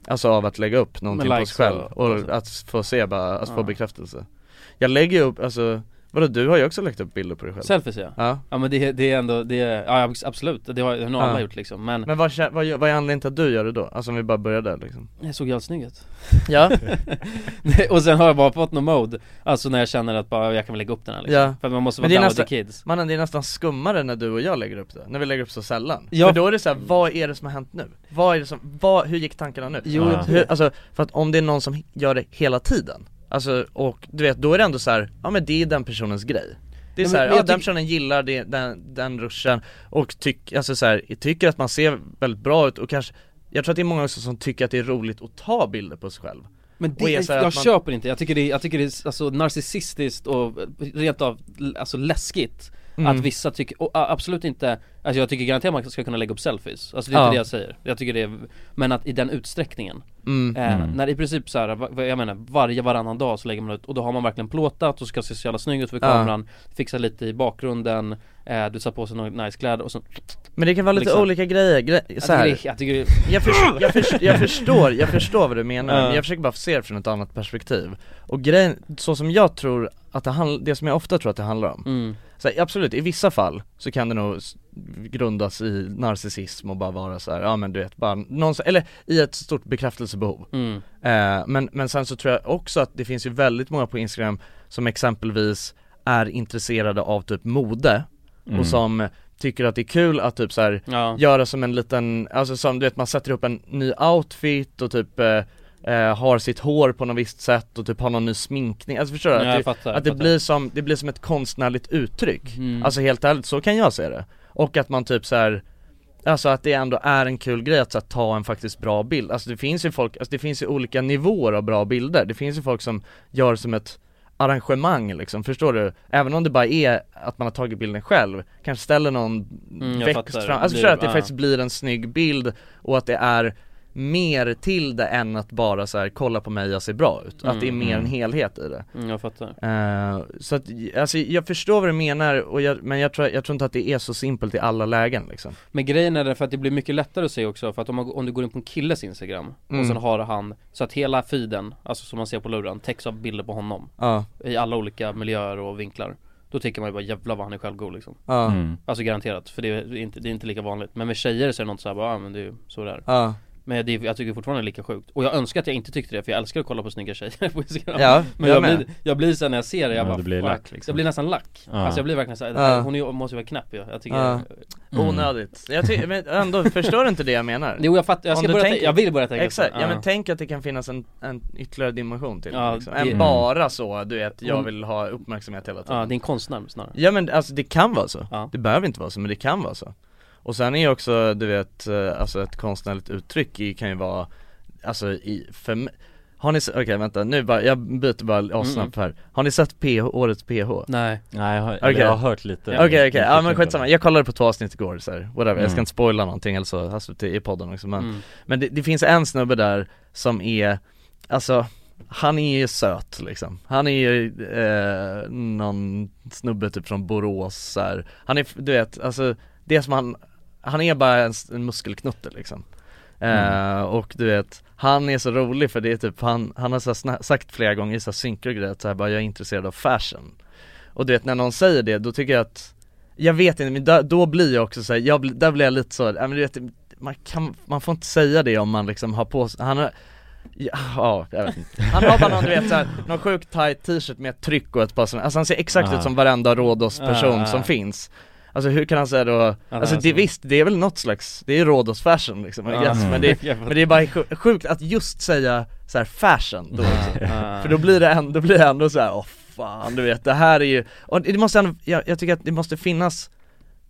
Alltså av att lägga upp någonting på sig själv. Och- och att få se bara, att få Ja. bekräftelse. Jag lägger ju upp, alltså, vadå du har ju också lagt upp bilder på dig själv? Selfies ja Ja Ja men det, det är ändå, det är, ja absolut, det har, det har nog alla Ja. gjort liksom men Men vad, vad, vad är anledningen till att du gör det då? Alltså om vi bara börjar där liksom Jag såg jävligt snygg ut Ja. [laughs] Och sen har jag bara fått någon mode Alltså när jag känner att bara, jag kan väl lägga upp den här liksom Ja, För att man måste vara down with the kids mannen det är nästan skummare när du och jag lägger upp det, när vi lägger upp så sällan Ja. För då är det så här, vad är det som har hänt nu? Vad är det som, vad, hur gick tankarna nu? Jo, hur. Alltså, för att om det är någon som gör det hela tiden Alltså, och du vet, då är det ändå så här, ja men det är den personens grej. Det är men- så här, ja, den personen gillar det, den, den ruschen och tyck, alltså så här, tycker att man ser väldigt bra ut och kanske Jag tror att det är många också som tycker att det är roligt att ta bilder på sig själv. Men det, är jag man- köper inte, jag tycker det, jag tycker det är alltså narcissistiskt och rent av, alltså läskigt Mm. Att vissa tycker, och absolut inte, alltså jag tycker garanterat man ska kunna lägga upp selfies Alltså det är Ja. inte det jag säger, jag tycker det är, men att i den utsträckningen Mm. eh, Mm. När i princip så här, jag menar varje varannan dag så lägger man ut och då har man verkligen plåtat och ska se så jävla snygg ut för Ja. kameran Fixa lite i bakgrunden, eh, du tar på sig några nice kläder och så Men det kan vara lite liksom. olika grejer, gre- Jag så här. tycker det- jag tycker jag, förstår, jag, förstår, jag [laughs] förstår, jag förstår vad du menar, Ja. men jag försöker bara se det från ett annat perspektiv Och grejen, så som jag tror att det handlar, det som jag ofta tror att det handlar om Mm. Så här, absolut, i vissa fall så kan det nog grundas i narcissism och bara vara så här, ja men du vet, bara någon, eller i ett stort bekräftelsebehov Mm. eh, men, men sen så tror jag också att det finns ju väldigt många på Instagram som exempelvis är intresserade av typ mode Mm. och som tycker att det är kul att typ så här Ja. göra som en liten, alltså som du vet man sätter upp en ny outfit och typ eh, eh, har sitt hår på något visst sätt och typ har någon ny sminkning, alltså förstår du? Ja, att det, fattar, att det blir som, det blir som ett konstnärligt uttryck Mm. Alltså helt ärligt, så kan jag se det Och att man typ så här Alltså att det ändå är en kul grej att så här, ta en faktiskt bra bild, alltså det finns ju folk, alltså det finns ju olika nivåer av bra bilder Det finns ju folk som gör som ett arrangemang liksom, förstår du? Även om det bara är att man har tagit bilden själv, kanske ställer någon Mm, växt fram, alltså förstår du? Att det faktiskt blir en snygg bild och att det är mer till det än att bara så här, kolla på mig, jag ser bra ut. att det är mer mm. en helhet i det. Mm, jag fattar. Eh, så att, alltså jag förstår vad du menar, och jag, men jag tror, jag tror inte att det är så simpelt i alla lägen liksom. Men grejen är det för att det blir mycket lättare att se också för att om, man, om du går in på en killes instagram Mm. och sen har han så att hela feeden, alltså som man ser på luren, täcks av bilder på honom Ja. I alla olika miljöer och vinklar Då tycker man ju bara jävlar vad han är självgod liksom. Mm. Alltså garanterat, för det är inte, det är inte lika vanligt Men med tjejer så är det något såhär bara, ja men det är ju så det är. Men det, jag tycker fortfarande det är lika sjukt Och jag önskar att jag inte tyckte det för jag älskar att kolla på snygga tjejer [laughs] på instagram Ja, Men jag jag, blir, jag blir sen när jag ser det, jag Ja, bara blir fuck. lack, liksom. Jag blir nästan lack Ja. Alltså jag blir verkligen såhär, Ja. hon är, måste ju vara knäpp ju Jag tycker Ja. Mm. Onödigt. Jag ty- men ändå, förstår du inte det jag menar? Jo, jag fattar. Jag ska börja tänker- tänka- jag vill börja tänka så. Exakt, ja. Ja. men tänk att det kan finnas en, en ytterligare dimension till Ja, liksom. det- Än Mm. bara så, du vet, jag vill ha uppmärksamhet hela tiden Ja, det är en konstnär snarare Ja men alltså det kan vara så, Ja. det behöver inte vara så men det kan vara så Och sen är ju också, du vet, eh, alltså ett konstnärligt uttryck i, kan ju vara, alltså i, för har ni, okej vänta, nu bara, jag byter bara assnabbt här Har ni sett PH, årets PH? Nej Nej jag har, Okej. eller jag har hört lite Okej okej, Inte ja men skitsamma, på jag kollade på två avsnitt igår så här, whatever, jag ska Mm. inte spoila någonting eller så, alltså till, i podden också men Mm. Men det, det finns en snubbe där som är, alltså han är ju söt liksom, han är ju eh, någon snubbe typ från Borås så här. Han är, du vet, alltså det som han, han är bara en, en muskelknutte liksom eh, Och du vet, han är så rolig för det är typ, han, han har så sagt flera gånger i så synkar och grejer att så här, bara jag är intresserad av fashion Och du vet när någon säger det, då tycker jag att Jag vet inte, men då, då blir jag också så här, jag, där blir jag lite så, ja men du vet man, kan, man får inte säga det om man liksom har på sig, han har Ja, ja, jag vet inte. Han har bara någon du vet såhär, någon sjukt tight t-shirt med ett tryck och ett par sådana, alltså han ser exakt Aha. ut som varenda Rhodos person Ah. som finns Alltså hur kan han säga då, alltså alltså. det, visst det är väl något slags, det är Rhodos fashion liksom, Ah. guess, men, det, [laughs] men det är bara sj- sjukt att just säga så här fashion då. Ah. För då blir det ändå, då blir det ändå så här, åh fan du vet det här är ju, och det måste ändå, jag, jag tycker att det måste finnas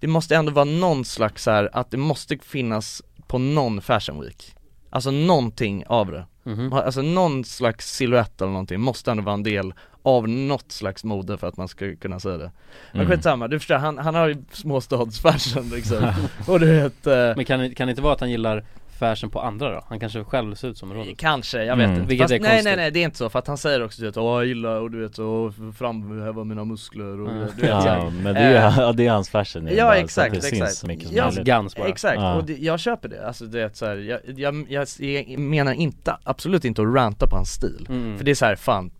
det måste ändå vara någon slags så här, att det måste finnas på någon fashion week Alltså någonting av det Mhm. Alltså någon slags silhuett eller någonting måste ändå vara en del av något slags mode för att man ska kunna säga det Men Mm. skitsamma, du förstår, han, han har ju småstadsfashion liksom [laughs] Och du vet eh, Men kan, kan det inte vara att han gillar fashion på andra då? Han kanske själv ser ut som en Ronald Kanske, jag vet inte. Vilket Fast nej konstigt nej nej det är inte så för att han säger också du vet, åh jag gillar och du vet så framhäva mina muskler och du vet. Ja, men det är, Eh, ju- [laughs] ja, det är hans fashion Ja bara, exakt, det exakt. syns mycket som ja, möjligt. Gans bara. Exakt, Ja. och det, jag köper det, alltså det är så här, jag, jag, jag, jag menar inte, absolut inte att ranta på hans stil Mm. För det är så här, fan,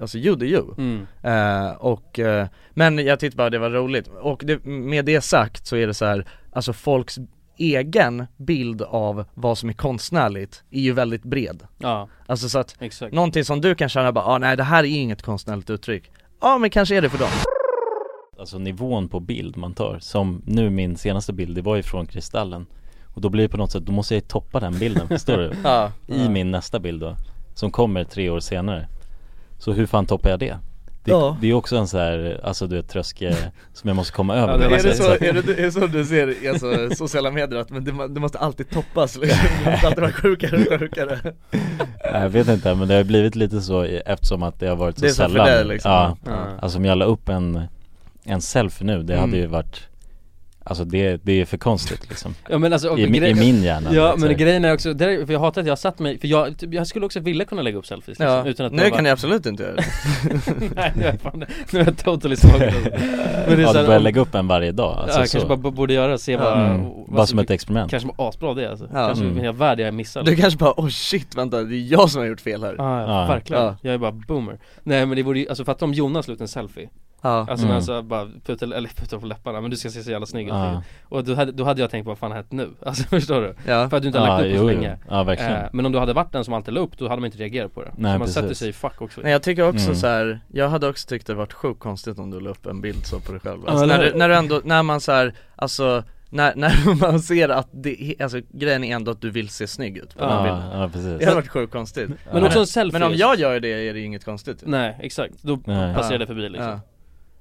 alltså you do you Mm. Eh, och, eh, men jag tyckte bara det var roligt, och det, med det sagt så är det så här, alltså folks egen bild av vad som är konstnärligt är ju väldigt bred. Ja, Alltså så att, exakt. någonting som du kan känna bara, ah, nej det här är inget konstnärligt uttryck. Ja men kanske är det för dem. Alltså nivån på bild man tar, som nu min senaste bild, det var ju från Kristallen. Och då blir det på något sätt, då måste jag toppa den bilden, förstår du? [laughs] Ja, I ja. min nästa bild då, som kommer tre år senare. Så hur fan toppar jag det? Det, Ja. det är också en så här, alltså du vet tröskel som jag måste komma över Ja, det Är det Alltså, så, är det, är det så du ser i alltså, sociala medier att men det, det måste alltid toppas liksom, det måste alltid vara sjukare och sjukare Jag vet inte men det har blivit lite så eftersom att det har varit så Det är så för sällan dig, liksom. Ja, Ja. alltså om jag la upp en, en selfie nu, det Mm. hade ju varit Alltså det, det är för konstigt liksom [laughs] Ja men alltså, och I, grej- I min hjärna Ja liksom. men grejen är också, det är, för jag hatar att jag har satt mig, för jag, typ, jag skulle också vilja kunna lägga upp selfies liksom, Ja, utan att nu behöva- kan jag absolut inte göra det [laughs] Nej nu är jag fan, nu är jag totally smart [laughs] Men det Ja så du börjar lägga upp en varje dag Ja, alltså, jag så. kanske bara borde göra, se vad, Mm. vad Bara som ett experiment Kanske var asbra det alltså, Ja. kanske Mm. en hel värld jag missar Du kanske bara, oh shit vänta, det är jag som har gjort fel här Ja, ja, Ja. verkligen. Ja. Jag är bara boomer Nej men det vore ju, alltså fatta om Jonas la ut en selfie Ja, Alltså Mm. när han så bara puttar, eller puttar på läpparna, men du ska se så jävla snygg ut Ja. Och då hade, då hade jag tänkt vad fan har hänt nu? [laughs] Alltså förstår du? ja, För att du inte har lagt upp på så länge Ja verkligen Eh, Men om du hade varit den som alltid la upp, då hade man inte reagerat på det Nej, Så man sätter precis. sig i fuck också Nej jag tycker också Mm. så här. jag hade också tyckt det varit sjukt konstigt om du la upp en bild så på dig själv Ja, alltså, när, du, när du ändå, när man så här, alltså när, när [laughs] man ser att det, alltså grejen är ändå att du vill se snygg ut på den Ja, bilden ja precis Det hade varit sjukt konstigt Men också en selfie Men om jag gör det är det inget konstigt Nej exakt, då Nej. passerar Ja. det förbi liksom Ja.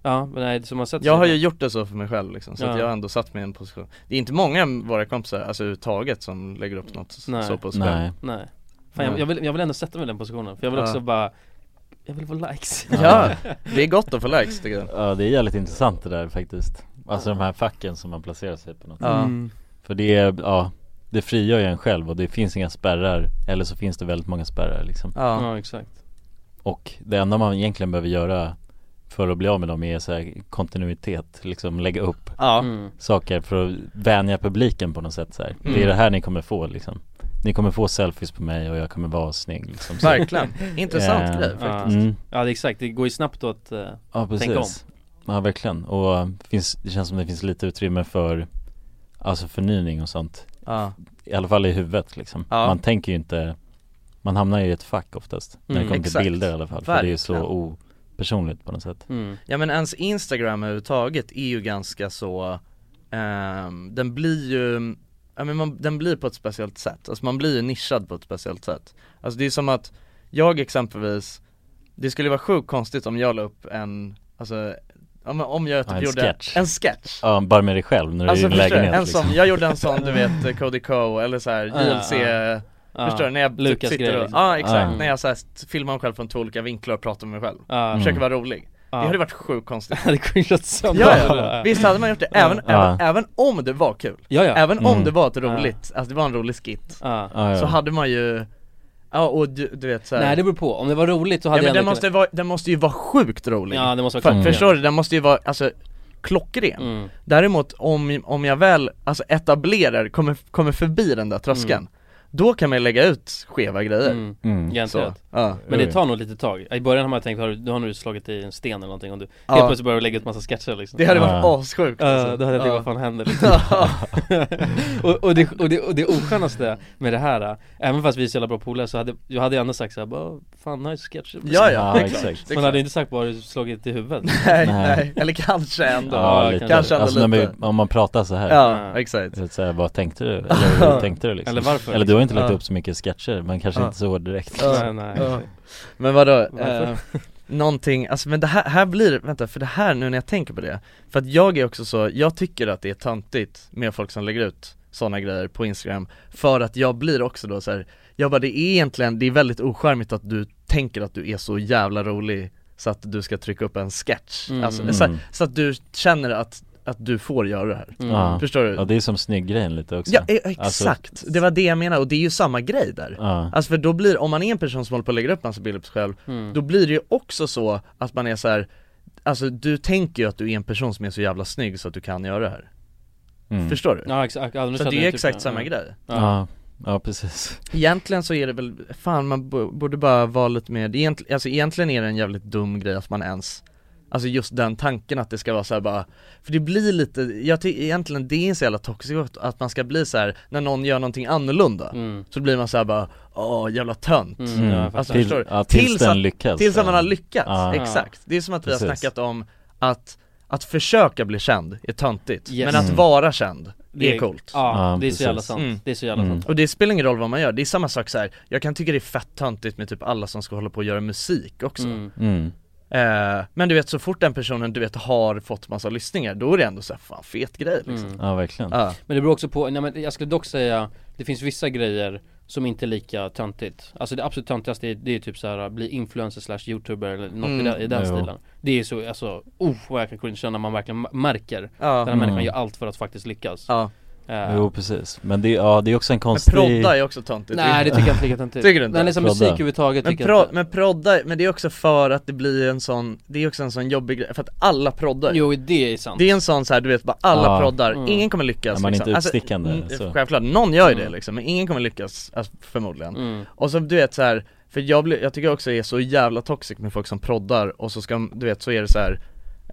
Ja, men nej, som man sätter Jag har ju gjort det så för mig själv liksom, så att Ja. jag har ändå satt mig i en position. Det är inte många av våra kompisar, alltså överhuvudtaget som lägger upp något Nej. så på sig själv Nej Nej. Fan, jag, jag, vill, jag vill ändå sätta mig i den positionen, för jag vill Ja. också bara Jag vill få likes. Ja, det är gott att få likes tycker jag. Ja det är jävligt intressant det där faktiskt. Alltså de här facken som man placerar sig på något. Mm. För det är, ja Det frigör ju en själv och det finns inga spärrar. Eller så finns det väldigt många spärrar liksom. Ja, Ja, exakt. Och det enda man egentligen behöver göra För att bli av med dem är så här kontinuitet Liksom lägga upp ja, mm. saker för att vänja publiken på något sätt så här. Det är Mm. det här ni kommer få liksom Ni kommer få selfies på mig och jag kommer vara snygg liksom så. verkligen, [laughs] intressant Eh, grej Ja. faktiskt mm. Ja det är exakt, det går ju snabbt då att eh, Ja Tänk om. precis Ja verkligen och finns, det känns som det finns lite utrymme för Alltså förnyning och sånt Ja, I alla fall i huvudet liksom Ja. Man tänker ju inte Man hamnar ju i ett fack oftast När det Mm. kommer till Exakt. bilder i alla fall För det är ju så Verkligen. Opersonligt på något sätt mm. Ja men ens Instagram överhuvudtaget är ju ganska så, ehm, den blir ju, ja men man, den blir på ett speciellt sätt, alltså man blir ju nischad på ett speciellt sätt Alltså det är som att, jag exempelvis, det skulle vara sjukt konstigt om jag la upp en, alltså om, om jag typ Ja, en gjorde sketch. en sketch Ja bara med dig själv när du Alltså är i din du? lägenhet en sån, liksom. jag gjorde en sån du vet, eh, Cody Co eller så här, JLC ja. Ja. Förstår du? När jag Lukas sitter grej och, liksom. ja exakt, Ja. när jag så här, filmar mig själv från två olika vinklar och pratar med mig själv Ja, Försöker Mm. vara rolig ja. Det hade varit sjukt konstigt [laughs] Det cringeat sönder Ja, ja. visst hade man gjort det, även, Ja. även, även om det var kul Ja ja, Även om Mm. det var ett roligt, alltså det var en rolig skit ja. ja, ja. Så hade man ju, ja och du, du vet såhär Nej det beror på, om det var roligt så Ja hade men jag den måste, vara, den måste ju vara sjukt rolig Ja det måste vara För. Förstår du? Den måste ju vara, alltså klockren mm. Däremot om, om jag väl, alltså etablerar, kommer, kommer förbi den där tröskeln Då kan man ju lägga ut skeva grejer Mm. mm. Så, ja Men det tar nog lite tag, i början har man tänkt, har du, du har nu slagit i en sten eller någonting och du Ja. helt plötsligt börjar lägga ut massa sketcher liksom Det hade varit Ja. assjukt Ja, alltså. då hade jag tänkt Ja. vad fan händer [laughs] liksom [laughs] och, och, det, och, det, och det oskönaste med det här, även fast vi är så jävla bra polare så hade jag hade ändå sagt såhär bara Fan nice sketcher Ja ja, Ja, [laughs] exakt. Man hade inte sagt bara du slagit i huvudet nej, Nej. eller kanske ändå Ja, Ja, lite. kanske ändå alltså, när lite. vi, om man pratar så här Ja, exakt Så här, vad tänkte du? Eller hur tänkte du liksom? Eller varför, Eller du har inte lagt Ja. upp så mycket sketcher, men kanske Ja. inte så direkt Ja. Nej nej Ja. Men vadå? Eh, någonting, alltså men det här, här blir, vänta för det här nu när jag tänker på det För att jag är också så, jag tycker att det är töntigt med folk som lägger ut sådana grejer på Instagram För att jag blir också då så här, jag bara det är egentligen, det är väldigt ocharmigt att du tänker att du är så jävla rolig Så att du ska trycka upp en sketch, Mm. alltså, så, så att du känner att, att du får göra det här Ja. Förstår du? Ja det är som snygg-grejen lite också Ja e- Alltså, exakt, det var det jag menade och det är ju samma grej där Ja. Alltså för då blir, om man är en person som håller på att lägga upp massa bilder på sig själv Mm. Då blir det ju också så att man är så här. Alltså du tänker ju att du är en person som är så jävla snygg så att du kan göra det här Mm. Förstår du? Ja exakt, ja, Så det är typ exakt samma Ja. grej Ja, ja precis Egentligen så är det väl, fan man bo- borde bara vara lite mer, egentligen, alltså egentligen är det en jävligt dum grej att man ens Alltså just den tanken att det ska vara så här bara För det blir lite, jag tycker egentligen det är så jävla toxiskt att man ska bli så här när någon gör någonting annorlunda Mm. Så blir man så här bara, åh jävla tönt Mm, fattar. Alltså Till- förstår du? ja, tills den att, lyckas, Tills att man har ja. lyckats, Ja. exakt Det är som att vi har Precis. snackat om att, att försöka bli känd är töntigt, Yes. men att Mm. vara känd Det är coolt Ja, Ja, det är så jävla sant, Mm. det är så jävla Mm. sant och det spelar ingen roll vad man gör, det är samma sak så här. jag kan tycka det är fett töntigt med typ alla som ska hålla på och göra musik också mm. mm. Eh, Men du vet så fort den personen du vet har fått massa lyssningar, då är det ändå så här, fan fet grej liksom. Mm. Ja verkligen. Ja, Men det beror också på, nej men jag skulle dock säga Det finns vissa grejer som inte är lika töntigt. Alltså det absolut töntigaste är, det är typ såhär bli influencer slash youtuber eller något Mm. i den, i den stilen. Det är så, alltså, oh vad jag kan cringea när man verkligen märker. Ja, Den här Mm. människan gör allt för att faktiskt lyckas. Ja. Eh, Jo precis, men det, ja, det är också en Men konstig prodda är också töntigt Nej det tycker jag inte är lika töntigt Tycker du inte? Nej, det är som Prodda. musik överhuvudtaget Men, tycker pro, jag inte men prodda, men det är också för att det blir en sån, det är också en sån jobbig grej, för att alla proddar Jo det är sant Det är en sån så här, du vet bara alla Ja. proddar, Mm. ingen kommer lyckas Ja, man är liksom. inte utstickande, mm, så. Självklart, någon gör ju det Mm. liksom, men ingen kommer lyckas, alltså, förmodligen mm. Och så du vet så här, för jag, blir, jag tycker också det är så jävla toxic med folk som proddar och så ska, du vet så är det så här.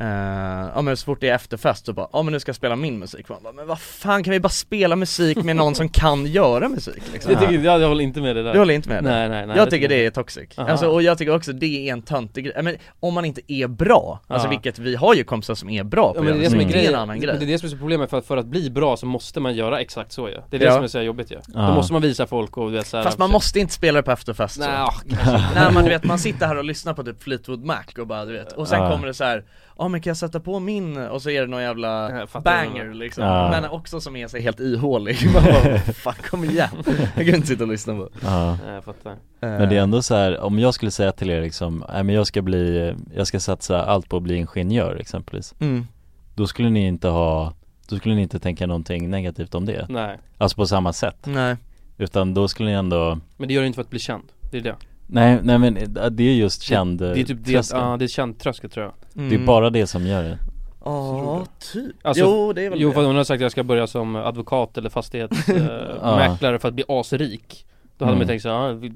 Eh, ja men så fort det är efterfest så bara, ja men nu ska jag spela min musik, man bara, men vad fan kan vi bara spela musik med någon som kan göra musik liksom? Jag, tycker, jag, jag håller inte med det där Du håller inte med det? Nej nej nej jag tycker det är toxic, Aha. alltså, och jag tycker också det är en töntig grej, men om man inte är bra, alltså Ja. vilket vi har ju kompisar som är bra på Ja men det är det som är grejen, en annan men grej det är det som är så problemet för, att- för att bli bra så måste man göra exakt så ju Det är det Ja. som är så jobbigt ju Ja. Då måste man visa folk och du vet så här, Fast man måste inte spela det på efterfest så. Nej, ah, inte. Nej men du vet, man sitter här och lyssnar på typ Fleetwood Mac och bara du vet, och sen kommer det så här. Ja men kan jag sätta på min, och så är det någon jävla banger liksom, Ja. men också som är så helt ihålig. Man [laughs] bara, Fan kom igen, jag kan inte sitta och lyssna på. Ja. Jag fattar. Men det är ändå så här, om jag skulle säga till er liksom, nej men jag ska bli, jag ska satsa allt på att bli ingenjör exempelvis. Mm. Då skulle ni inte ha, då skulle ni inte tänka någonting negativt om det. Nej, Alltså på samma sätt. Nej, Utan då skulle ni ändå, men det gör det inte för att bli känd, det är det nej, nej men eh, det är just känd Det, det är typ det, tröskel. ja det är känd tröskel tror jag. Mm. Det är bara det som gör det. Ja, typ, Alltså, jo det är väl Jo det. för hon har sagt att jag ska börja som advokat eller fastighetsmäklare [laughs] för att bli asrik Då hade man Mm. ju tänkt så här, ja, vi-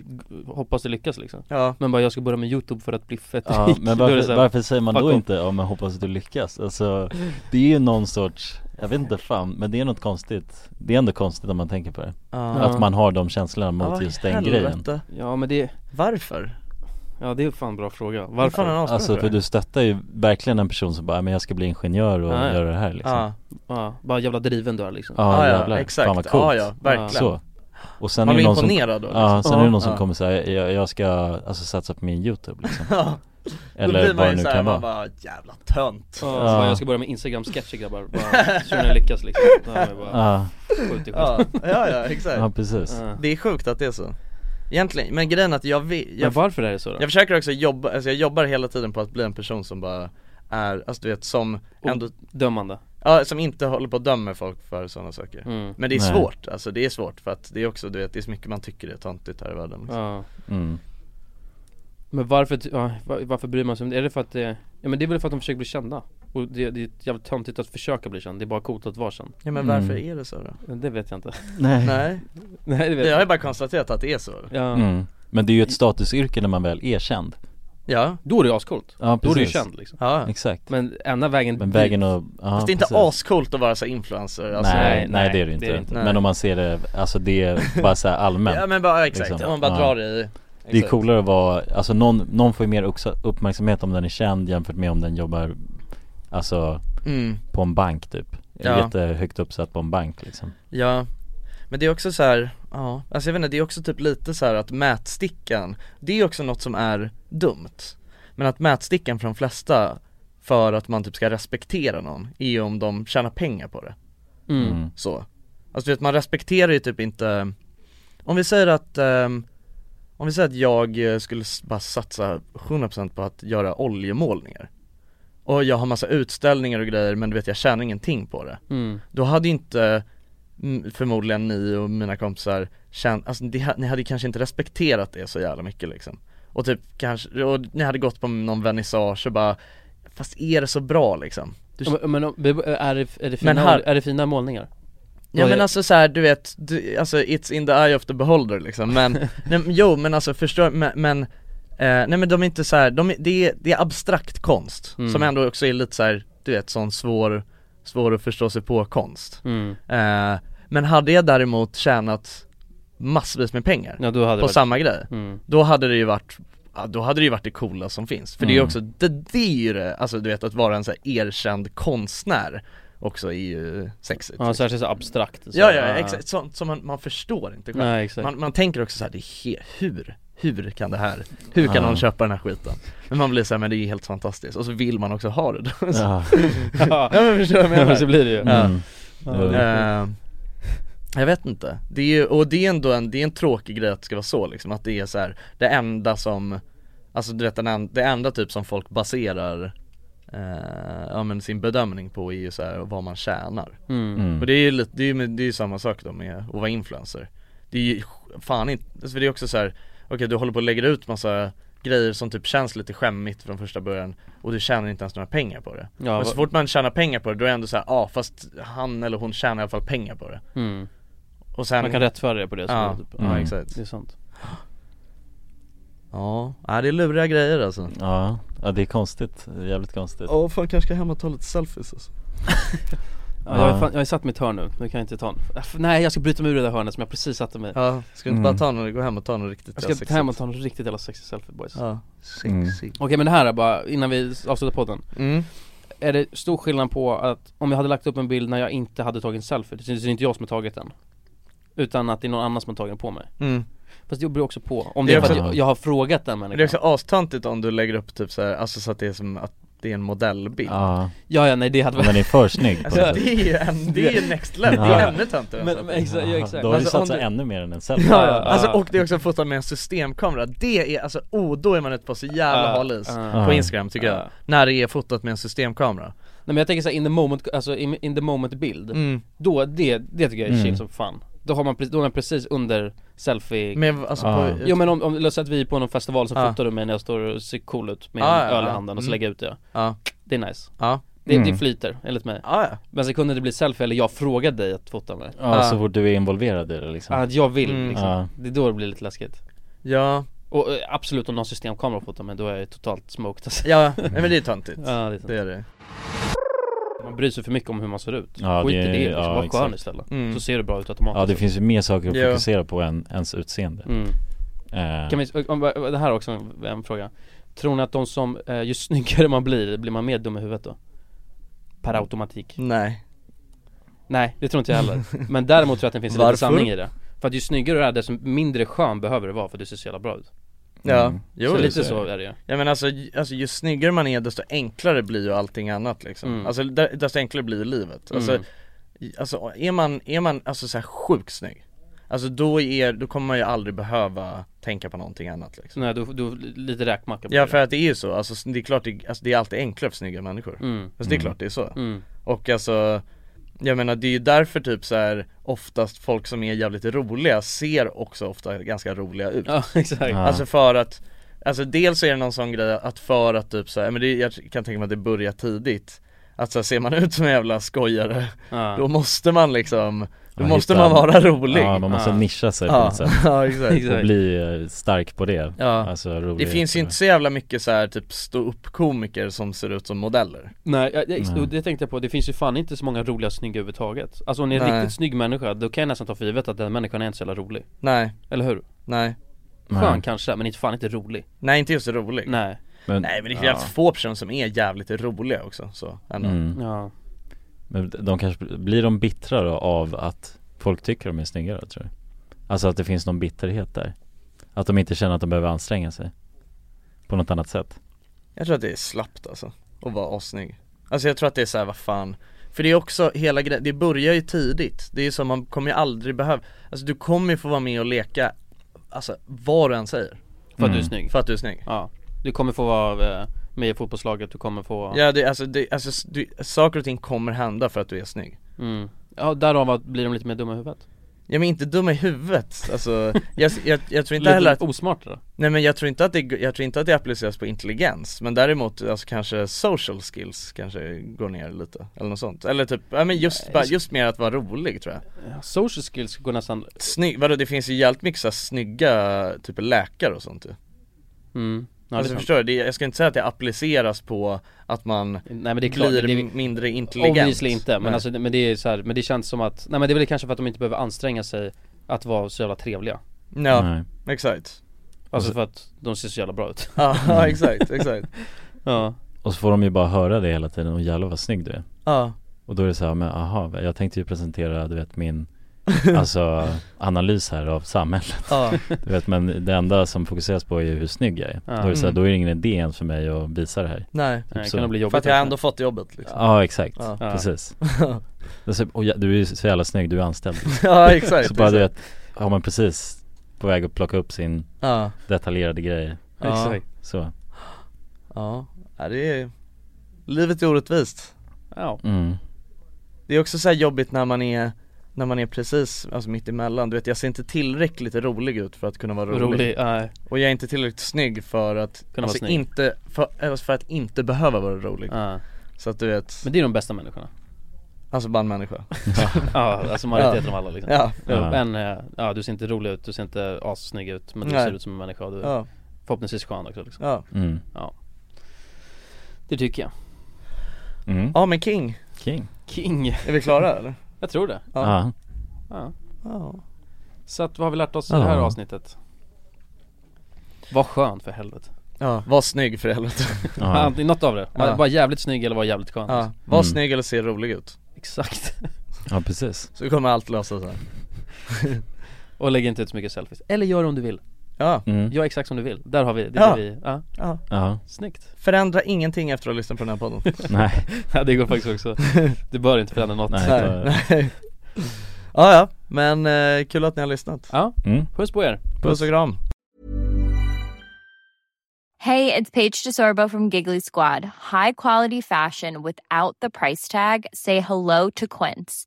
hoppas det lyckas liksom Ja, Men bara jag ska börja med youtube för att bli fett Ja, rik men [laughs] varför, här, varför säger man då off. inte, ja men hoppas att du lyckas? Alltså, det är ju någon sorts, jag vet inte fan, men det är något konstigt Det är ändå konstigt om man tänker på det ja. Att man har de känslorna mot Ja, just den helvete. grejen Ja men det, Varför? ja det är fan en bra fråga Varför? Alltså för du stöttar ju verkligen en person som bara, men jag ska bli ingenjör och Nej. göra det här liksom Ja, Ja, bara jävla driven du är liksom Ja, ja, jävlar, ja exakt, fan vad coolt ja ja, verkligen Så Och sen Man blir någon som, imponerad då ja, liksom. sen är det någon Ja. som kommer säga jag, jag ska alltså satsa på min youtube liksom. [laughs] Ja, då Eller blir man vad det ju nu kan vara. bara jävla tönt. Ja, Ja. jag ska börja med instagram-sketcher grabbar, bara, så när jag lyckas liksom. Då är jag bara, Ja, skjut i Ja, ja, ja exakt. Ja precis. Ja. Det är sjukt att det är så. Egentligen, men grejen är att jag vill, Men jag, varför är det så då? jag försöker också jobba, alltså jag jobbar hela tiden på att bli en person som bara är, alltså du vet som ändå, Dömande ja som inte håller på att döma folk för sådana saker mm. Men det är Nej. svårt, alltså det är svårt för att det är också, du vet, det är så mycket man tycker är töntigt här i världen liksom. Ja mm. Men varför, ja, var- varför bryr man sig om det? Är det för att det, ja men det är väl för att de försöker bli kända Och det, det är jävligt töntigt att försöka bli känd, det är bara coolt att vara känd Ja men varför Mm. är det så då? Det vet jag inte Nej, [laughs] Nej, Nej det vet jag har ju bara konstaterat att det är så Ja, mm. Men det är ju ett statusyrke när man väl är känd Ja, då är det ascoolt. Ja Då är du ju känd liksom. Ja. Exakt. Men enda vägen Men vägen och, ja Fast det är inte precis. ascoolt att vara så influencer alltså, nej, nej, nej, det är det det inte, är det inte. Men om man ser det, alltså det är [laughs] bara så här allmänt Ja men bara, exakt, liksom. om man bara Ja. drar i Det är coolare att vara, alltså någon, någon får ju mer uppmärksamhet om den är känd jämfört med om den jobbar Alltså mm. på en bank typ. Ja. Jättehögt uppsatt på en bank liksom. Ja, men det är också så här, ja, alltså jag vet inte, det är också typ lite så här att mätstickan, det är också något som är dumt Men att mätstickan för de flesta för att man typ ska respektera någon är ju om de tjänar pengar på det Mm. Mm. Så Alltså du vet man respekterar ju typ inte Om vi säger att ehm, Om vi säger att jag eh, skulle bara satsa 100% på att göra oljemålningar Och jag har massa utställningar och grejer men du vet jag tjänar ingenting på det Mm. Då hade inte förmodligen ni och mina kompisar känt, alltså det, ni hade kanske inte respekterat det så jävla mycket liksom Och typ kanske, och ni hade gått på någon vernissage och bara Fast är det så bra liksom? Du, Men, är, det, är, det fina, Men här- är det fina målningar? Ja men alltså så här, du vet, du, alltså it's in the eye of the beholder liksom men, [laughs] nej, jo men alltså förstår, men, men eh, nej men de är inte så här, de, det, är, det är abstrakt konst Mm. som ändå också är lite så här, du vet sån svår, svår att förstå sig på konst Mm. eh, Men hade jag däremot tjänat massvis med pengar Ja, på varit- samma grej, Mm. då hade det ju varit Ja, då hade det ju varit det coola som finns, för det är ju Mm. också, det, det är ju det, alltså du vet att vara en så erkänd konstnär också är ju sexigt Ja, särskilt så abstrakt så. Ja ja exakt, sånt som man, man förstår inte själv Nej, exakt. man, man tänker också så här, det är hur, hur kan det här, hur kan Ja. någon köpa den här skiten? Men man blir så här, men det är helt fantastiskt, och så vill man också ha det då Ja. [laughs] [laughs] ja men förstår du vad jag menar? Så blir det ju. Ja. Mm. Ja, Eh, jag vet inte, det är ju, och det är ändå en, det är en tråkig grej att det ska vara så liksom, att det är så här, det enda som Alltså du vet det enda typ som folk baserar eh, ja men sin bedömning på är ju så här vad man tjänar Mm. Mm. Och det är ju lite, det är ju det är ju samma sak då med att vara influencer Det är ju fan inte, alltså för det är också så här, okej du håller på att lägga ut massa grejer som typ känns lite skämmigt från första början och du tjänar inte ens några pengar på det Ja, Men så fort man tjänar pengar på det, då är det ändå så här, ja ah, fast han eller hon tjänar i alla fall pengar på det Mm. Och sen Man kan rättföra det på det så Ja, typ. ja Mm. exakt Det är sant Ja, ja det är luriga grejer alltså Ja, ja det är konstigt, jävligt konstigt Ja fan kanske ska hem och ta lite selfies alltså. [laughs] Ja, jag, har, fan, jag har satt mitt hörn nu, nu kan jag inte ta en Aff, Nej jag ska bryta mig ur det där hörnet som jag precis satte mig Ja, ska du inte Mm. bara ta någon, gå hem och ta någon riktigt Jag ska sexigt? ta hem och ta en riktigt jävla sexy selfie boys Ja, Mm. sexy Okej men det här är bara, innan vi avslutar podden mm. Är det stor skillnad på att om jag hade lagt upp en bild när jag inte hade tagit en selfie, det är inte jag som har tagit den Utan att det är någon annan som har tagit den på mig Mm. Fast det beror också på, om Det det är för att jag, jag har frågat den Men människan det är också astöntigt om du lägger upp typ så här, alltså så att det är som att det är en modellbild. Ja, Ja ja nej det hade om den är för snygg Alltså det är ju en, det är ju next level, det är ännu töntigare Men, men exakt, ja, exakt. Då har du Alltså, satsat du- ännu mer än en selfie Ja, Ja, ja, alltså, och det är också fotat med en systemkamera, det är alltså, oh då är man ute på så jävla hal is. På Instagram tycker jag, Ja. när det är fotat med en systemkamera. Nej men jag tänker såhär in the moment, alltså in, in the moment bild mm. Då, det, det tycker jag är Mm. chill som fan. Då har man, då är man precis under selfie Med, alltså Ja. på, Jo men om, om låt säga att vi är på någon festival så Ja. fotar du mig när jag står och ser cool ut med Ja, en ja, öl i ja. handen och så Mm. lägger jag ut det Ja, Det är nice ja, Det, Mm. det flyter, enligt mig ja, ja. Men sekunden det blir selfie eller jag frågar dig att fota mig Ja, Ja. så fort du är involverad i det liksom Att jag vill Mm. liksom, Ja. det är då det blir lite läskigt ja, Och eh, absolut om någon systemkamera fotar mig då är jag totalt smoked alltså. ja, [laughs] men det är töntigt Ja det är sant. Det är det Man bryr sig för mycket om hur man ser ut. Ja, Skit det i är- det liksom, ja, var skön istället. Mm. Så ser du bra ut automatiskt. Ja det finns ju mer saker att Ja. fokusera på än ens utseende. Mm. Eh, Kan vi, om, det här är också en, fråga. Tror ni att de som, eh, ju [laughs] snyggare man blir, blir man mer dum i huvudet då? Per automatik? Nej. Nej, det tror inte jag heller. Men däremot tror jag att det finns lite sanning i det. För att ju snyggare du är, desto mindre skön behöver du vara för att du ser så jävla bra ut Ja, Mm. jo Så lite så är det ju Ja men alltså, alltså ju snyggare man är desto enklare blir ju allting annat liksom Mm. Alltså de- desto enklare blir ju livet Alltså, Mm. alltså är man, är man alltså så här sjukt snygg Alltså då är, då kommer man ju aldrig behöva tänka på någonting annat liksom Nej, du, du lite räkmacka på Ja det. för att det är ju så, alltså det är klart det, alltså, det är alltid enklare för snygga människor mm. Alltså det är Mm. klart det är så Mm. Och alltså Jag menar det är ju därför typ så här oftast folk som är jävligt roliga ser också ofta ganska roliga ut. Ja [laughs] exakt. Ja. Alltså för att Alltså dels är det någon sån grej att för att typ så här, men det, jag kan tänka mig att det börjar tidigt Att så här, ser man ut som en jävla skojare ja. Då måste man liksom Då Ja, måste hitta- man vara rolig Ja man måste Ja. nischa sig på något sätt [laughs] ja exakt och bli eh, stark på det Ja. Alltså rolig Det finns ju inte så jävla mycket så här typ stå upp komiker som ser ut som modeller Nej, jag, jag, Nej. det tänkte jag på, det finns ju fan inte så många roliga snygga överhuvudtaget Alltså om ni är en Nej. riktigt snygg människa, då kan jag nästan ta för givet att den människan är inte så jävla rolig Nej, Eller hur? nej, Skön Nej. kanske, men inte fan inte rolig nej inte just rolig Nej, men, Nej men det är ja. jävligt få personer som är jävligt roliga också så ändå. mm. ja. Men de kanske, blir de bittra då av att folk tycker de är snyggare tror du? Alltså att det finns någon bitterhet där? Att de inte känner att de behöver anstränga sig? På något annat sätt? Jag tror att det är slappt alltså, att vara assnygg. Alltså jag tror att det är så här, vad fan. För det är också hela grejen, det börjar ju tidigt. Det är ju så man kommer ju aldrig behöva Alltså du kommer ju få vara med och leka Alltså vad du än säger. För att du är Mm. snygg. För att du är snygg. Ja, du kommer få vara eh, med i fotbollslaget, du kommer få Ja det, alltså, det, alltså du, saker och ting kommer hända för att du är snygg. Mm. Ja, därav blir de lite mer dumma i huvudet. Ja men inte dumma i huvudet, alltså [laughs] jag, jag, jag tror inte heller att osmarta då? Nej men jag tror inte att det, jag tror inte att det appliceras på intelligens Men däremot, alltså kanske social skills kanske går ner lite, eller något sånt. Eller typ, ja men just, bara, just mer att vara rolig tror jag. Ja, Social skills går nästan Snygg, vadå det finns ju jävligt mycket så här snygga, typ läkare och sånt ju. Mm, ja, Alltså förstår du, det, jag ska inte säga att det appliceras på att man Nej men det är klart, blir det är, mindre intelligent. Obviously inte, men Nej. alltså det- men det är så här, men det känns som att, nej men det är väl kanske för att de inte behöver anstränga sig att vara så jävla trevliga. Ja, Nej. exakt. Alltså för att de ser så jävla bra ut. Ja, [laughs] ja exakt, exakt. [laughs] Ja, Och så får de ju bara höra det hela tiden och jävlar vad snygg du är. Ja, Och då är det så här, men aha, jag tänkte ju presentera, du vet min [laughs] Alltså analys här av samhället. Ja, [laughs] Du vet men det enda som fokuseras på är ju hur snygg jag är. Ja. Då är det så här, Mm. då är det ingen idé ens för mig att visa det här. Nej. Nej, så. kan det bli För jobbigt att jag har ändå fått jobbet liksom. Ja exakt, Ja. Precis. [laughs] Och du är ju så jävla snygg, du är anställd. Ja exakt, Så bara du vet, har man precis på väg att plocka upp sin Ja, detaljerade grej. Ja. Exakt. Så, ja, ja det är Livet är orättvist. Ja, mm. Det är också så här jobbigt när man är när man är precis, alltså mitt emellan, du vet jag ser inte tillräckligt rolig ut för att kunna vara rolig, rolig, nej. Och jag är inte tillräckligt snygg för att, Kunna vara alltså snygg. inte, för, alltså för att inte behöva vara rolig. Ja. Så att du vet, Men det är de bästa människorna. Alltså bara en människa [laughs] Ja, alltså majoriteten av alla liksom. Ja, Ja. Men, eh, ja du ser inte rolig ut, du ser inte assnygg ut Men du Nej. ser ut som en människa och du ja, förhoppningsvis skön också liksom. Ja. Mm. Det tycker jag. Mm. Ja men King, King. King. Är vi klara [laughs] eller? Jag tror det. Ja, Ja. Ja. Så att vad har vi lärt oss i Ja. det här avsnittet? Var skön för helvete. Ja, var snygg för helvete. [laughs] Ja. Något av det, var, Ja. var jävligt snygg eller var jävligt skön Ja, liksom. var Mm. snygg eller se rolig ut. Exakt. [laughs] Ja precis. Så kommer allt lösa sig. Och lägg inte ut så mycket selfies, eller gör det om du vill Ja, mm. Gör exakt som du vill, där har vi, det Ja. vi, ja, ja. Ja, snyggt. Förändra ingenting efter att ha lyssnat på den här podden. [laughs] Nej, Ja det går faktiskt också, [laughs] du bör inte förändra något. Nej. Nej, [laughs] nej. Ja ja, men eh, kul att ni har lyssnat. Ja, mm. puss på er. Puss och kram. Hey, it's Paige DeSorbo from Giggly Squad. High quality fashion without the price tag. Say hello to Quince.